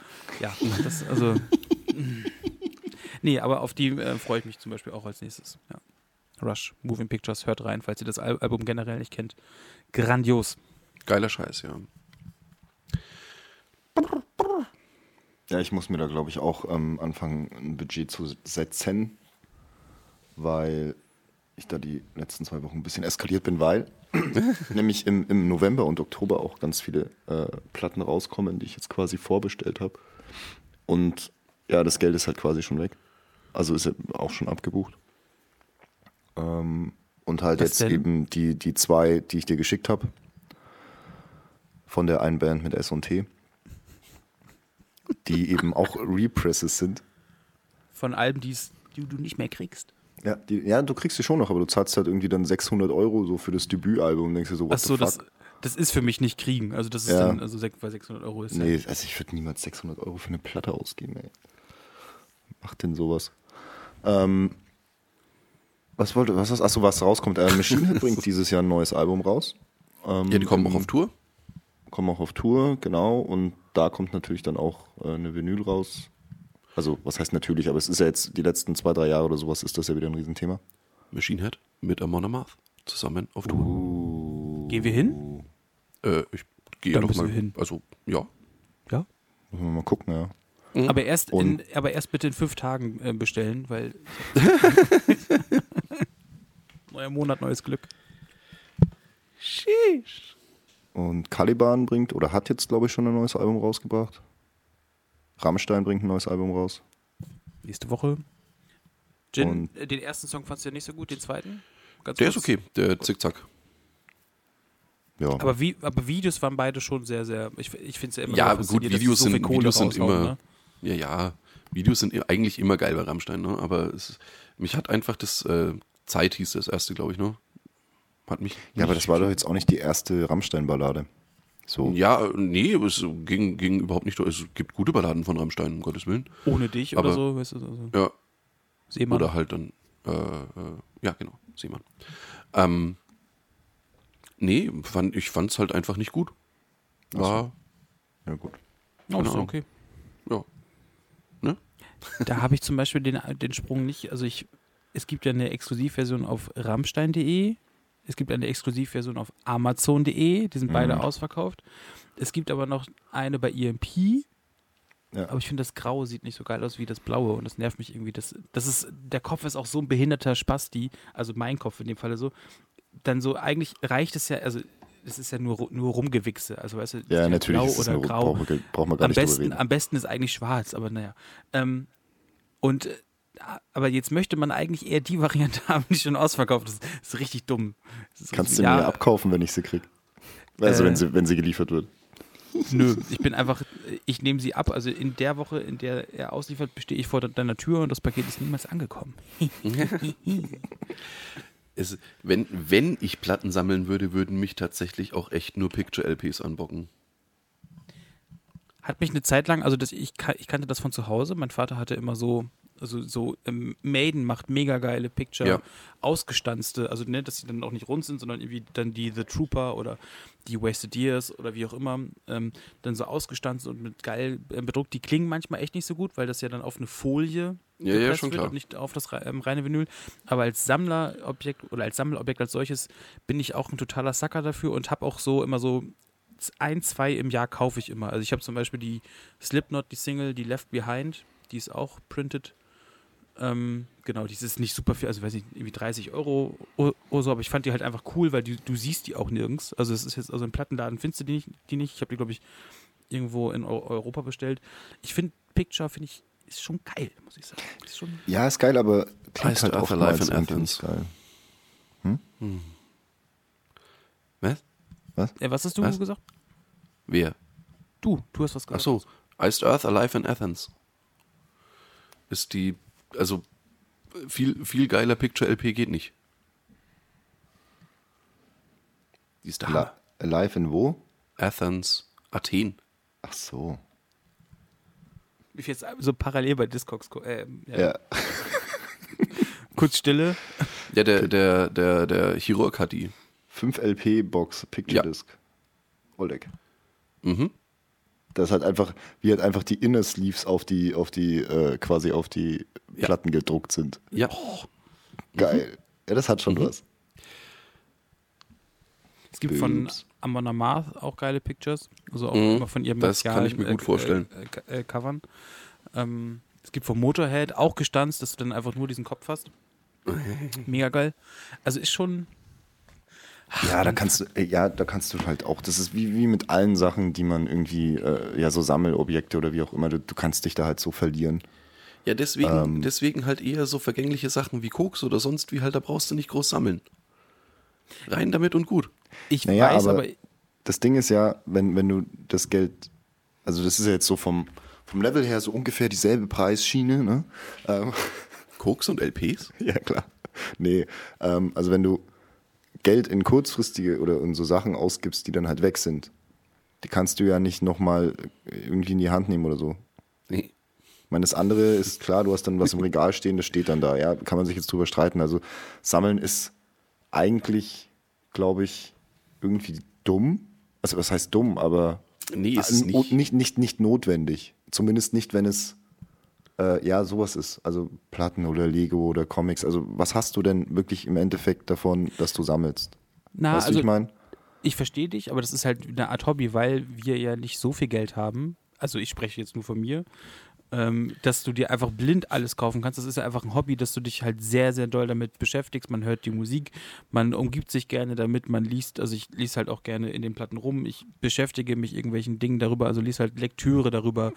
Ja, das, also. *laughs* *laughs* nee, aber auf die äh, freue ich mich zum Beispiel auch als nächstes. Ja. Rush, Moving Pictures, hört rein, falls ihr das Al Album generell nicht kennt. Grandios. Geiler Scheiß, ja. Ja, ich muss mir da, glaube ich, auch ähm, anfangen, ein Budget zu setzen, weil ich da die letzten zwei Wochen ein bisschen eskaliert bin, weil *laughs* nämlich im, im November und Oktober auch ganz viele äh, Platten rauskommen, die ich jetzt quasi vorbestellt habe. Und ja, das Geld ist halt quasi schon weg. Also ist auch schon abgebucht. Ähm, und halt Was jetzt denn? eben die, die zwei, die ich dir geschickt habe. Von der einen Band mit S und T. Die eben auch Represses sind. Von Alben, die's- die du nicht mehr kriegst. Ja, die, ja, du kriegst sie schon noch, aber du zahlst halt irgendwie dann 600 Euro so für das Debütalbum und denkst dir so, what Achso, the das, fuck? das ist für mich nicht kriegen. Also das ist Ja. dann, also sech- weil 600 Euro ist. Nee, also ich würde niemals 600 Euro für eine Platte ausgeben, ey. Macht denn sowas? Ähm, was wollte, was ist, achso, was rauskommt? Äh, Machine *laughs* Head bringt dieses Jahr ein neues Album raus. Ähm, Ja, die kommen auch im- auf Tour. Kommen auch auf Tour, genau. Und da kommt natürlich dann auch äh, eine Vinyl raus. Also, was heißt natürlich, aber es ist ja jetzt die letzten zwei, drei Jahre oder sowas, ist das ja wieder ein Riesenthema. Machine Head mit Amon Amarth zusammen auf Tour. Gehen wir hin? Äh, ich gehe doch mal hin. Also, ja. Ja. Müssen wir mal gucken, ja. Aber erst, in, aber erst bitte in fünf Tagen äh, bestellen, weil. *laughs* Neuer Monat, neues Glück. Und Caliban bringt, oder hat jetzt, glaube ich, schon ein neues Album rausgebracht. Rammstein bringt ein neues Album raus. Nächste Woche. Jin, Und- äh, den ersten Song fandst du ja nicht so gut, den zweiten? Ganz Der ist kurz. okay, der Zickzack. Ja. Aber, wie, aber Videos waren beide schon sehr, sehr. Ich, ich finde es ja immer Ja, gut, Videos sie so sind, Videos sind immer. Ne? Ja, ja. Videos sind eigentlich immer geil bei Rammstein, ne? Aber es, mich hat einfach das äh, Zeit hieß das erste, glaube ich, ne? Hat mich. ja, aber das war doch jetzt auch nicht die erste Rammstein-Ballade. So. Ja, äh, nee, es ging, ging überhaupt nicht. Es gibt gute Balladen von Rammstein, um Gottes Willen. Ohne dich Aber- oder so, weißt du, also Ja, Seemann. Oder halt dann, äh, äh, ja, genau, Seemann. Ähm, nee, fand, ich fand es halt einfach nicht gut. War, Ja, gut. oh, genau. okay. ja. Ne? *laughs* Da habe ich zum Beispiel den, den Sprung nicht, also ich, es gibt ja eine Exklusivversion auf rammstein.de, es gibt eine Exklusivversion auf amazon.de, die sind beide Mhm. ausverkauft. Es gibt aber noch eine bei EMP, Ja. aber ich finde das Graue sieht nicht so geil aus wie das Blaue und das nervt mich irgendwie. Das, das ist, der Kopf ist auch so ein behinderter Spasti, also mein Kopf in dem Falle so. Dann so, eigentlich reicht es ja, also es ist ja nur, nur Rumgewichse, also weißt du, ist Ja, natürlich blau oder eine, grau brauchen wir, brauchen wir gar am nicht besten, reden. am besten ist eigentlich schwarz, aber naja. Ähm, und aber jetzt möchte man eigentlich eher die *laughs* Variante haben, die schon ausverkauft ist. Das ist richtig dumm. Ist Kannst du richtig- mir abkaufen, wenn ich sie krieg? Also Äh. wenn sie, wenn sie geliefert wird. Nö, *laughs* ich bin einfach, ich nehme sie ab. Also in der Woche, in der er ausliefert, bestehe ich vor deiner Tür und das Paket ist niemals angekommen. *laughs* Es, wenn, wenn ich Platten sammeln würde, würden mich tatsächlich auch echt nur Picture-LPs anbocken. Hat mich eine Zeit lang, also das, ich, ich kannte das von zu Hause. Mein Vater hatte immer so, also so ähm, Maiden macht mega geile Picture, Ja. ausgestanzte, also ne, dass sie dann auch nicht rund sind, sondern irgendwie dann die The Trooper oder die Wasted Years oder wie auch immer, ähm, dann so ausgestanzt und mit geil äh, bedruckt. Die klingen manchmal echt nicht so gut, weil das ja dann auf eine Folie Ja, ja, gepresst schon wird klar. und nicht auf das ähm, reine Vinyl. Aber als Sammlerobjekt oder als Sammelobjekt als solches bin ich auch ein totaler Sucker dafür und habe auch so immer so ein, zwei im Jahr kaufe ich immer. Also ich habe zum Beispiel die Slipknot, die Single, die Left Behind, die ist auch printed. Ähm, genau, die ist nicht super viel, also weiß nicht, irgendwie 30 Euro oder so, aber ich fand die halt einfach cool, weil die, du siehst die auch nirgends. Also es ist jetzt, also im Plattenladen findest du die nicht. Die nicht. Ich habe die, glaube ich, irgendwo in Eu Europa bestellt. Ich finde, Picture, finde ich, ist schon geil, muss ich sagen. Ist schon, Ja, ist geil, aber klingt halt Earth oftmals Alive in Athens. geil. Was? äh, was hast du Was? gesagt? Wer? Du, du hast was Ach gesagt. so, Iced Earth Alive in Athens. Ist die, also viel, viel geiler Picture-LP geht nicht. Die ist da. La Alive in wo? Athens, Athen. Ach so. Wie viel jetzt so parallel bei Discogs, äh, ja. Ja. *laughs* kurz Stille. Ja, der, der, der, der Chirurg hat die. 5 LP Box Picture Ja. Disc. Oleg. Mhm. Das hat einfach, wie halt einfach die Inner Sleeves auf die, auf die, äh, quasi auf die Ja. Platten gedruckt sind. Ja. Geil. Ja, das hat schon Mhm. was. Es gibt von Boobs. Amon Amarth auch geile Pictures. Also auch Mhm. immer von ihrem Das kann ich mir gut vorstellen. Äh, äh, Covern. Ähm, es gibt von Motorhead auch gestanzt, dass du dann einfach nur diesen Kopf hast. Mega geil. Also ist schon. Ja, da kannst du, ja, da kannst du halt auch, das ist wie, wie mit allen Sachen, die man irgendwie, äh, ja, so Sammelobjekte oder wie auch immer, du, du kannst dich da halt so verlieren. Ja, deswegen, Ähm. deswegen halt eher so vergängliche Sachen wie Koks oder sonst wie halt, da brauchst du nicht groß sammeln. Rein damit und gut. Ich Naja, weiß, aber- aber, Das Ding ist ja, wenn, wenn du das Geld, also das ist ja jetzt so vom, vom Level her so ungefähr dieselbe Preisschiene, ne? Ähm, Koks und LPs? *laughs* ja, klar. Nee, ähm, also wenn du Geld in kurzfristige oder in so Sachen ausgibst, die dann halt weg sind, die kannst du ja nicht nochmal irgendwie in die Hand nehmen oder so. Nee. Ich meine, das andere ist klar, du hast dann was im Regal stehen, das steht dann da. Ja, kann man sich jetzt drüber streiten. Also sammeln ist eigentlich, glaube ich, irgendwie dumm. Also was heißt dumm, aber Nee, ist nicht. nicht, nicht, nicht notwendig. Zumindest nicht, wenn es äh, ja sowas ist. Also Platten oder Lego oder Comics. Also was hast du denn wirklich im Endeffekt davon, dass du sammelst? na, weißt du, also wie ich meine? ich verstehe dich, aber das ist halt eine Art Hobby, weil wir ja nicht so viel Geld haben. Also ich spreche jetzt nur von mir. Ähm, dass du dir einfach blind alles kaufen kannst. Das ist ja einfach ein Hobby, dass du dich halt sehr, sehr doll damit beschäftigst. Man hört die Musik, man umgibt sich gerne damit, man liest, also ich lese halt auch gerne in den Platten rum, ich beschäftige mich irgendwelchen Dingen darüber, also lese halt Lektüre darüber.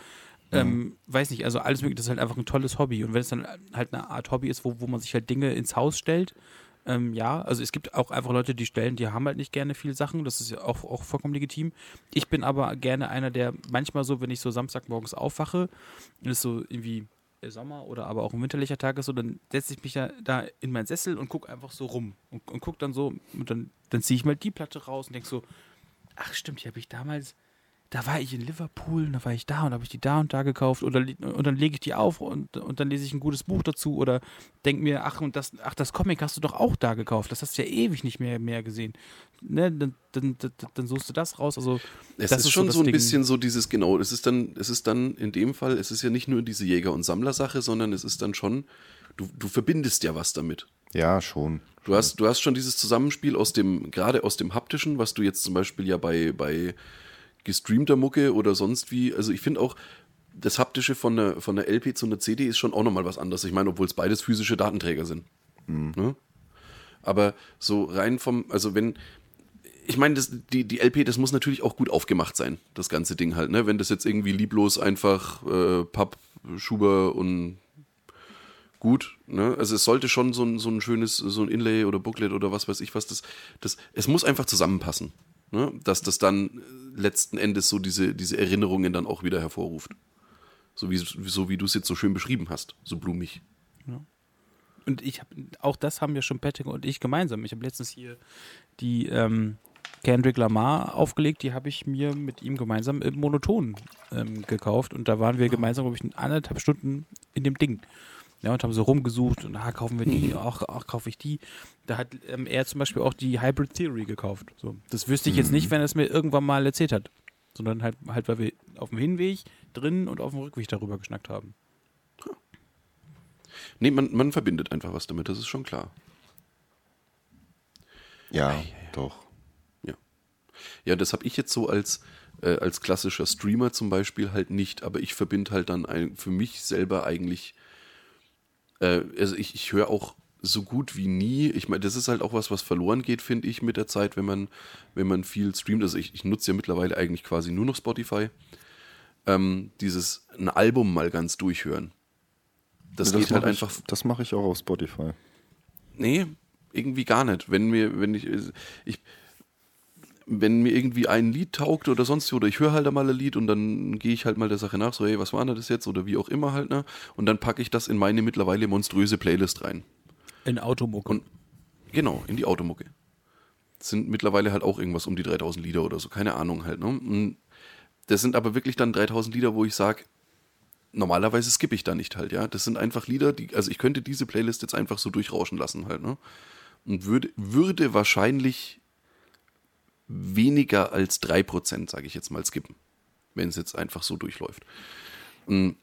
Ähm, weiß nicht, also alles mögliche, das ist halt einfach ein tolles Hobby. Und wenn es dann halt eine Art Hobby ist, wo, wo man sich halt Dinge ins Haus stellt, ähm, ja, also es gibt auch einfach Leute, die stellen, die haben halt nicht gerne viel Sachen, das ist ja auch, auch vollkommen legitim. Ich bin aber gerne einer, der manchmal so, wenn ich so Samstagmorgens aufwache und es so irgendwie äh, Sommer oder aber auch ein winterlicher Tag ist so, dann setze ich mich ja da in meinen Sessel und gucke einfach so rum und, und gucke dann so und dann, dann ziehe ich mal die Platte raus und denke so, ach stimmt, die habe ich damals, da war ich in Liverpool, und da war ich da und habe ich die da und da gekauft oder und dann lege ich die auf und, und dann lese ich ein gutes Buch dazu oder denke mir, ach und das, ach das Comic hast du doch auch da gekauft, das hast du ja ewig nicht mehr mehr gesehen. Ne, dann, dann, dann, dann suchst du das raus. Also Es das ist, schon das so ein Ding. bisschen so dieses, genau, es ist dann, es ist dann in dem Fall, es ist ja nicht nur diese Jäger- und Sammlersache, sondern es ist dann schon, du, du verbindest ja was damit. Ja, schon. Du hast, du hast schon dieses Zusammenspiel aus dem, gerade aus dem haptischen, was du jetzt zum Beispiel ja bei, bei gestreamter Mucke oder sonst wie, also ich finde auch, das haptische von der, von der LP zu einer CD ist schon auch nochmal was anderes. Ich meine, obwohl es beides physische Datenträger sind. Ne? Aber so rein vom, also wenn, ich meine, das, die, die LP, das muss natürlich auch gut aufgemacht sein, das ganze Ding halt, ne? Wenn das jetzt irgendwie lieblos einfach äh, Papp, Schuber und gut, ne? Also es sollte schon so ein, so ein schönes, so ein Inlay oder Booklet oder was weiß ich was, das, das, es muss einfach zusammenpassen, ne? Dass das dann letzten Endes so diese, diese Erinnerungen dann auch wieder hervorruft. So wie, so wie du es jetzt so schön beschrieben hast, so blumig. Und ich habe, auch das haben ja schon Patrick und ich gemeinsam. Ich habe letztens hier die ähm, Kendrick Lamar aufgelegt, die habe ich mir mit ihm gemeinsam im Monoton ähm, gekauft und da waren wir gemeinsam, glaube ich, anderthalb Stunden in dem Ding. Ja, und haben so rumgesucht und ah, kaufen wir die, ach, ach kaufe ich die. Da hat ähm, er zum Beispiel auch die Hybrid Theory gekauft. So. Das wüsste ich jetzt nicht, wenn er es mir irgendwann mal erzählt hat. Sondern halt, halt, weil wir auf dem Hinweg drin und auf dem Rückweg darüber geschnackt haben. Nee, man, man verbindet einfach was damit, das ist schon klar. Ja, doch. Ja, das habe ich jetzt so als, äh, als klassischer Streamer zum Beispiel halt nicht, aber ich verbinde halt dann ein, für mich selber eigentlich, äh, also ich, ich höre auch so gut wie nie, ich meine, das ist halt auch was, was verloren geht, finde ich, mit der Zeit, wenn man, wenn man viel streamt. Also ich, ich nutze ja mittlerweile eigentlich quasi nur noch Spotify. Ähm, dieses ein Album mal ganz durchhören. Das, geht halt mach ich, einfach Das mache ich auch auf Spotify. Nee, irgendwie gar nicht. Wenn mir, wenn ich, ich, wenn mir irgendwie ein Lied taugt oder sonst oder ich höre halt einmal ein Lied und dann gehe ich halt mal der Sache nach, so, hey, was war denn das jetzt oder wie auch immer halt, ne? Und dann packe ich das in meine mittlerweile monströse Playlist rein. In Automucke. Und genau, in die Automucke. Das sind mittlerweile halt auch irgendwas um die 3000 Lieder oder so, keine Ahnung halt, ne? Und das sind aber wirklich dann 3000 Lieder, wo ich sage, normalerweise skippe ich da nicht halt, ja. Das sind einfach Lieder, die, also ich könnte diese Playlist jetzt einfach so durchrauschen lassen halt, ne? Und würde, würde wahrscheinlich weniger als 3%, sage ich jetzt mal, skippen, wenn es jetzt einfach so durchläuft. Und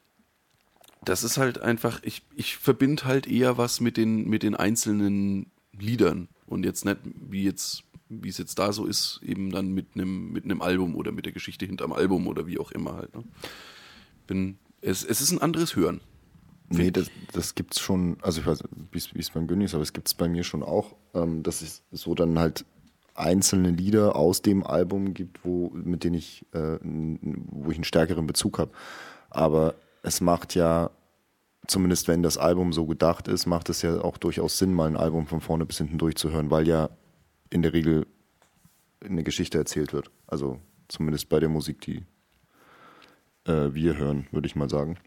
das ist halt einfach, ich, ich verbinde halt eher was mit den, mit den einzelnen Liedern und jetzt nicht, wie jetzt, wie es jetzt da so ist, eben dann mit einem mit einem Album oder mit der Geschichte hinterm Album oder wie auch immer halt. Ne? Bin, es, es ist ein anderes Hören. Nee, das, das gibt's schon, also ich weiß wie es beim Günni ist, aber es gibt's bei mir schon auch, ähm, dass es so dann halt einzelne Lieder aus dem Album gibt, wo, mit denen ich, äh, wo ich einen stärkeren Bezug habe. Aber es macht ja, zumindest wenn das Album so gedacht ist, macht es ja auch durchaus Sinn, mal ein Album von vorne bis hinten durchzuhören, weil ja in der Regel eine Geschichte erzählt wird. Also zumindest bei der Musik, die äh, wir hören, würde ich mal sagen.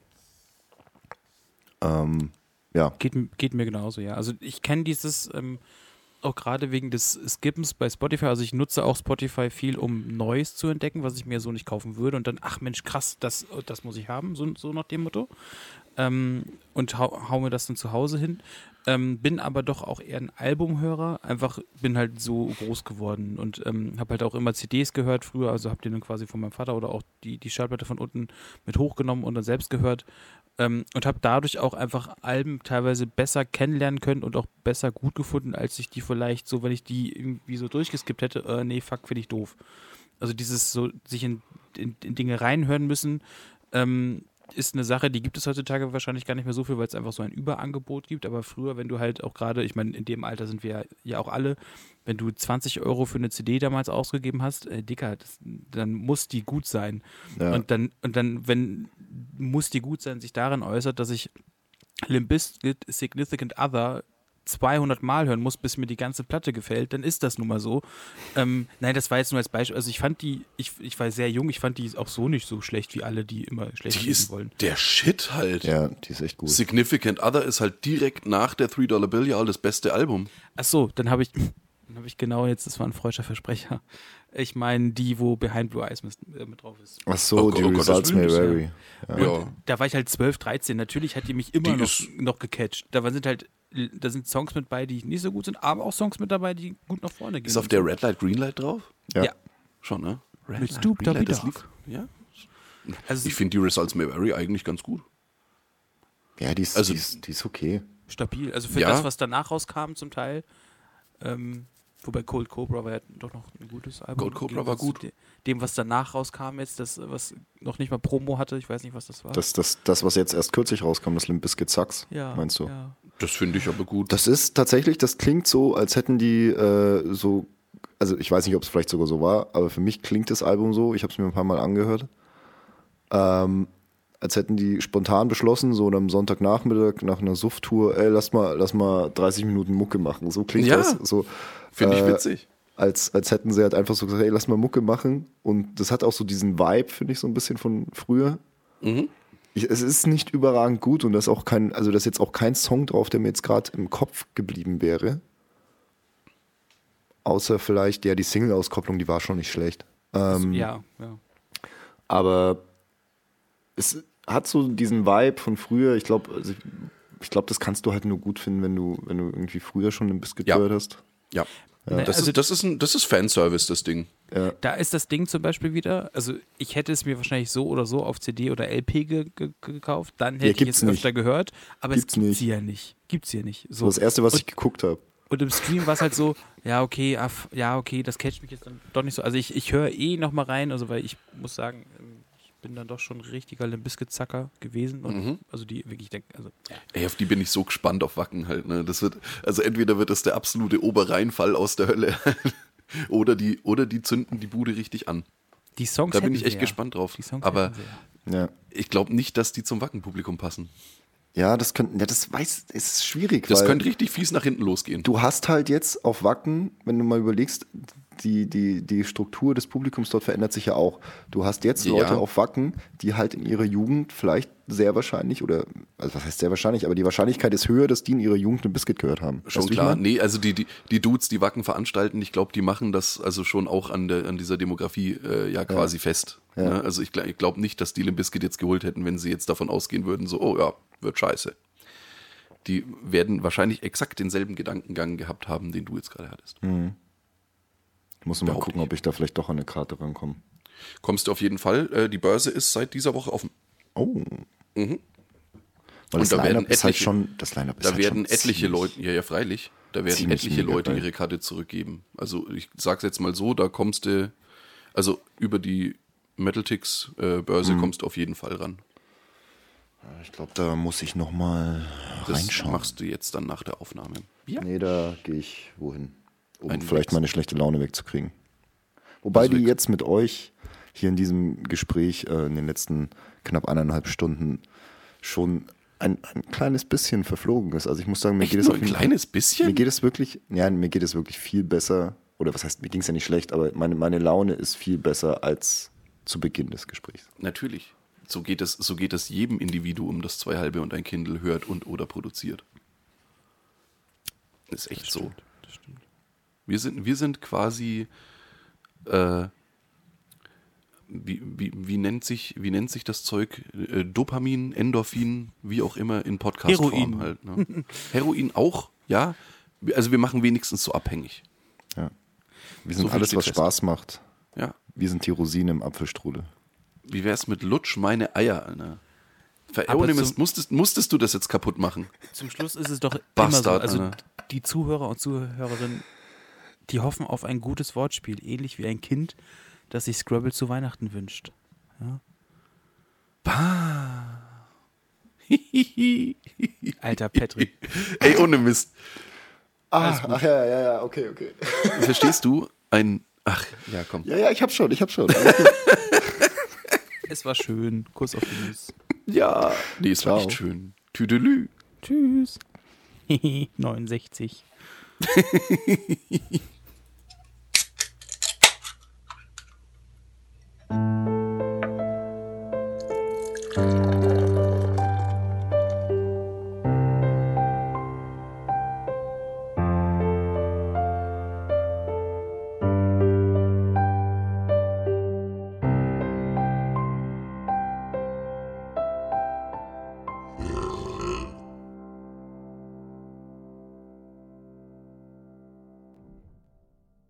Ähm, ja, Geht, geht mir genauso, ja. Also ich kenne dieses ähm, auch gerade wegen des Skippens bei Spotify. Also ich nutze auch Spotify viel, um Neues zu entdecken, was ich mir so nicht kaufen würde. Und dann, ach Mensch, krass, das, das muss ich haben, so, so nach dem Motto. Ähm, und hau, hau mir das dann zu Hause hin. Ähm, bin aber doch auch eher ein Albumhörer. Einfach bin halt so groß geworden und ähm, habe halt auch immer CDs gehört früher. Also habe die dann quasi von meinem Vater oder auch die, die Schallplatte von unten mit hochgenommen und dann selbst gehört. Ähm, und habe dadurch auch einfach Alben teilweise besser kennenlernen können und auch besser gut gefunden, als ich die vielleicht so, wenn ich die irgendwie so durchgeskippt hätte, äh, nee, fuck, finde ich doof. Also dieses so, sich in, in, in Dinge reinhören müssen, ähm, ist eine Sache, die gibt es heutzutage wahrscheinlich gar nicht mehr so viel, weil es einfach so ein Überangebot gibt. Aber früher, wenn du halt auch gerade, ich meine, in dem Alter sind wir ja, auch alle, wenn du 20 Euro für eine CD damals ausgegeben hast, äh, Dicker, das, dann muss die gut sein. ja. Und dann, und dann, wenn muss die gut sein, sich darin äußert, dass ich Limp Bizkit Significant Other 200 Mal hören muss, bis mir die ganze Platte gefällt, dann ist das nun mal so. Ähm, nein, das war jetzt nur als Beispiel. Also ich fand die, ich, ich war sehr jung, ich fand die auch so nicht so schlecht wie alle, die immer schlecht Die ist wollen. der Shit halt. ja, die ist echt gut. Significant Other ist halt direkt nach der Three Dollar Bill ja das beste Album. Ach so, dann habe ich, Dann habe ich genau jetzt, das war ein freudscher Versprecher. Ich meine die, wo Behind Blue Eyes mit, äh, mit drauf ist. Ach so, Oh die oh Results das may vary. Ja. Ja. Da war ich halt 12, 13. Natürlich hat die mich immer Die noch, noch gecatcht. Da sind halt, da sind Songs mit bei, die nicht so gut sind, aber auch Songs mit dabei, die gut nach vorne gehen. Ist auf der Red Light, Green Light drauf? Ja. Ja. Schon, ne? Red Mit Stoop Green Light, das lief. Ja. Also Ich finde die Results May Vary eigentlich ganz gut. Ja, die ist, Also- die, ist, die ist okay. stabil. Also für Ja. das, was danach rauskam zum Teil. Ähm, wobei Cold Cobra war ja doch noch ein gutes Album. Cold Cobra war gut. de- Dem, was danach rauskam jetzt, das, was noch nicht mal Promo hatte, ich weiß nicht, was das war. Das, das, das, was jetzt erst kürzlich rauskam, das Limp Bizkit Sucks, ja, meinst du? Ja. Das finde ich aber gut. Das ist tatsächlich, das klingt so, als hätten die äh, so, also ich weiß nicht, ob es vielleicht sogar so war, aber für mich klingt das Album so, ich habe es mir ein paar Mal angehört, ähm, als hätten die spontan beschlossen, so am Sonntagnachmittag nach einer Suff-Tour, ey, lass mal, lass mal 30 Minuten Mucke machen. So klingt Ja. das. So, Finde ich äh, witzig. Als, als hätten sie halt einfach so gesagt, ey, lass mal Mucke machen. Und das hat auch so diesen Vibe, finde ich, so ein bisschen von früher. Mhm. Ich, es ist nicht überragend gut und da ist auch kein, also da ist jetzt auch kein Song drauf, der mir jetzt gerade im Kopf geblieben wäre. Außer vielleicht, ja, die Single-Auskopplung, die war schon nicht schlecht. Ähm, ja, ja. aber es hat so diesen Vibe von früher. Ich glaube, also ich, ich glaube, das kannst du halt nur gut finden, wenn du, wenn du irgendwie früher schon ein Biscuit Ja. gehört hast. Ja. Ne, Das, also- ist, das, ist ein, das ist Fanservice, das Ding. Ja. Da ist das Ding zum Beispiel wieder, also ich hätte es mir wahrscheinlich so oder so auf CD oder LP ge ge gekauft, dann hätte ich gibt's es nicht. öfter gehört, aber Gibt's es gibt nicht. sie ja nicht. Gibt's hier nicht. So So. das erste, was und, ich geguckt habe. und im Stream war es halt so, ja, okay, ah, ja, okay, das catcht mich jetzt dann doch nicht so. Also ich, ich höre eh nochmal rein, also weil ich muss sagen, ähm, ich bin dann doch schon ein richtiger Limbiskit-Zacker gewesen. Und Mhm. Also die wirklich, denk- also ja. Ey, auf die bin ich so gespannt auf Wacken halt. Ne? Das wird, also entweder wird das der absolute Oberreinfall aus der Hölle *laughs* oder die, oder die zünden die Bude richtig an. die Songs Da bin ich sie echt ja. gespannt drauf. Die Songs Aber ja. Ja. ich glaube nicht, dass die zum Wacken-Publikum passen. Ja, das könnte, ja, das weiß, ist schwierig, Das weil könnte richtig fies nach hinten losgehen. du hast halt jetzt auf Wacken, wenn du mal überlegst, die, die, die Struktur des Publikums dort verändert sich ja auch. Du hast jetzt Ja. Leute auf Wacken, die halt in ihrer Jugend vielleicht sehr wahrscheinlich, oder, also was heißt sehr wahrscheinlich, aber die Wahrscheinlichkeit ist höher, dass die in ihrer Jugend ein Biscuit gehört haben. Schon Weißt klar. Nee, also die, die, die Dudes, die Wacken veranstalten, ich glaube, die machen das also schon auch an, der, an dieser Demografie äh, ja quasi fest. Ja. Ne? Also ich, ich glaube nicht, dass die Limp Bizkit jetzt geholt hätten, wenn sie jetzt davon ausgehen würden, so, oh ja, wird scheiße. Die werden wahrscheinlich exakt denselben Gedankengang gehabt haben, den du jetzt gerade hattest. Ich muss mal gucken, ob ich da vielleicht doch an eine Karte rankomme. Kommst du auf jeden Fall. Äh, die Börse ist seit dieser Woche offen. Oh. Mhm. Weil Und das da werden Line-Up ist halt etliche- schon, das Line-Up ist Da halt werden schon etliche Leute, ja, ja, freilich, da werden etliche Leute geil. ihre Karte zurückgeben. Also ich sag's jetzt mal so, da kommst du, also über die Metaltix äh, Börse Mhm. kommst du auf jeden Fall ran. Ich glaube, da muss ich noch mal Das reinschauen. machst du jetzt dann nach der Aufnahme. Ja. Nee, da gehe ich wohin? Um Ein vielleicht meine schlechte Laune wegzukriegen. Wobei Also die weg. jetzt mit euch hier in diesem Gespräch äh, in den letzten knapp eineinhalb Stunden schon ein, ein kleines bisschen verflogen ist. Also ich muss sagen, mir Echt geht es ein jeden Fall- kleines bisschen? Mir geht es wirklich, ja, mir geht es wirklich viel besser. Oder was heißt, mir ging es ja nicht schlecht, aber meine, meine Laune ist viel besser als zu Beginn des Gesprächs. Natürlich. So geht es, so geht es jedem Individuum, das zwei halbe und ein Kindle hört und oder produziert. Ist echt so. Das stimmt. Wir sind, wir sind quasi, äh, wie, wie, wie, nennt sich, wie nennt sich das Zeug? Äh, Dopamin, Endorphin, wie auch immer in Podcast-Form Heroin. halt. Ne? *laughs* Heroin auch, ja. Also wir machen wenigstens so abhängig. Ja. Wir sind So alles, was fest. Spaß macht. Ja. Wir sind die Rosine im Apfelstrudel. Wie wär's mit Lutsch meine Eier, Alter? Ver Aber ohne zum- Mist, musstest, musstest du das jetzt kaputt machen? Zum Schluss ist es doch immer so. Bastard, Also Alter. die Zuhörer und Zuhörerinnen, die hoffen auf ein gutes Wortspiel, ähnlich wie ein Kind, das sich Scrabble zu Weihnachten wünscht. *laughs* Alter Patrick. Ey, ohne Mist. Ah, ach ja, ja, ja, okay, okay. *laughs* Verstehst du? Ein. Ach, ja, komm. Ja, ja, ich hab schon, ich hab schon. *laughs* Es war schön. Kuss auf die Nuss. Ja. Nee, es war Ciao. echt schön. Tüdelü. Tschüss. 69.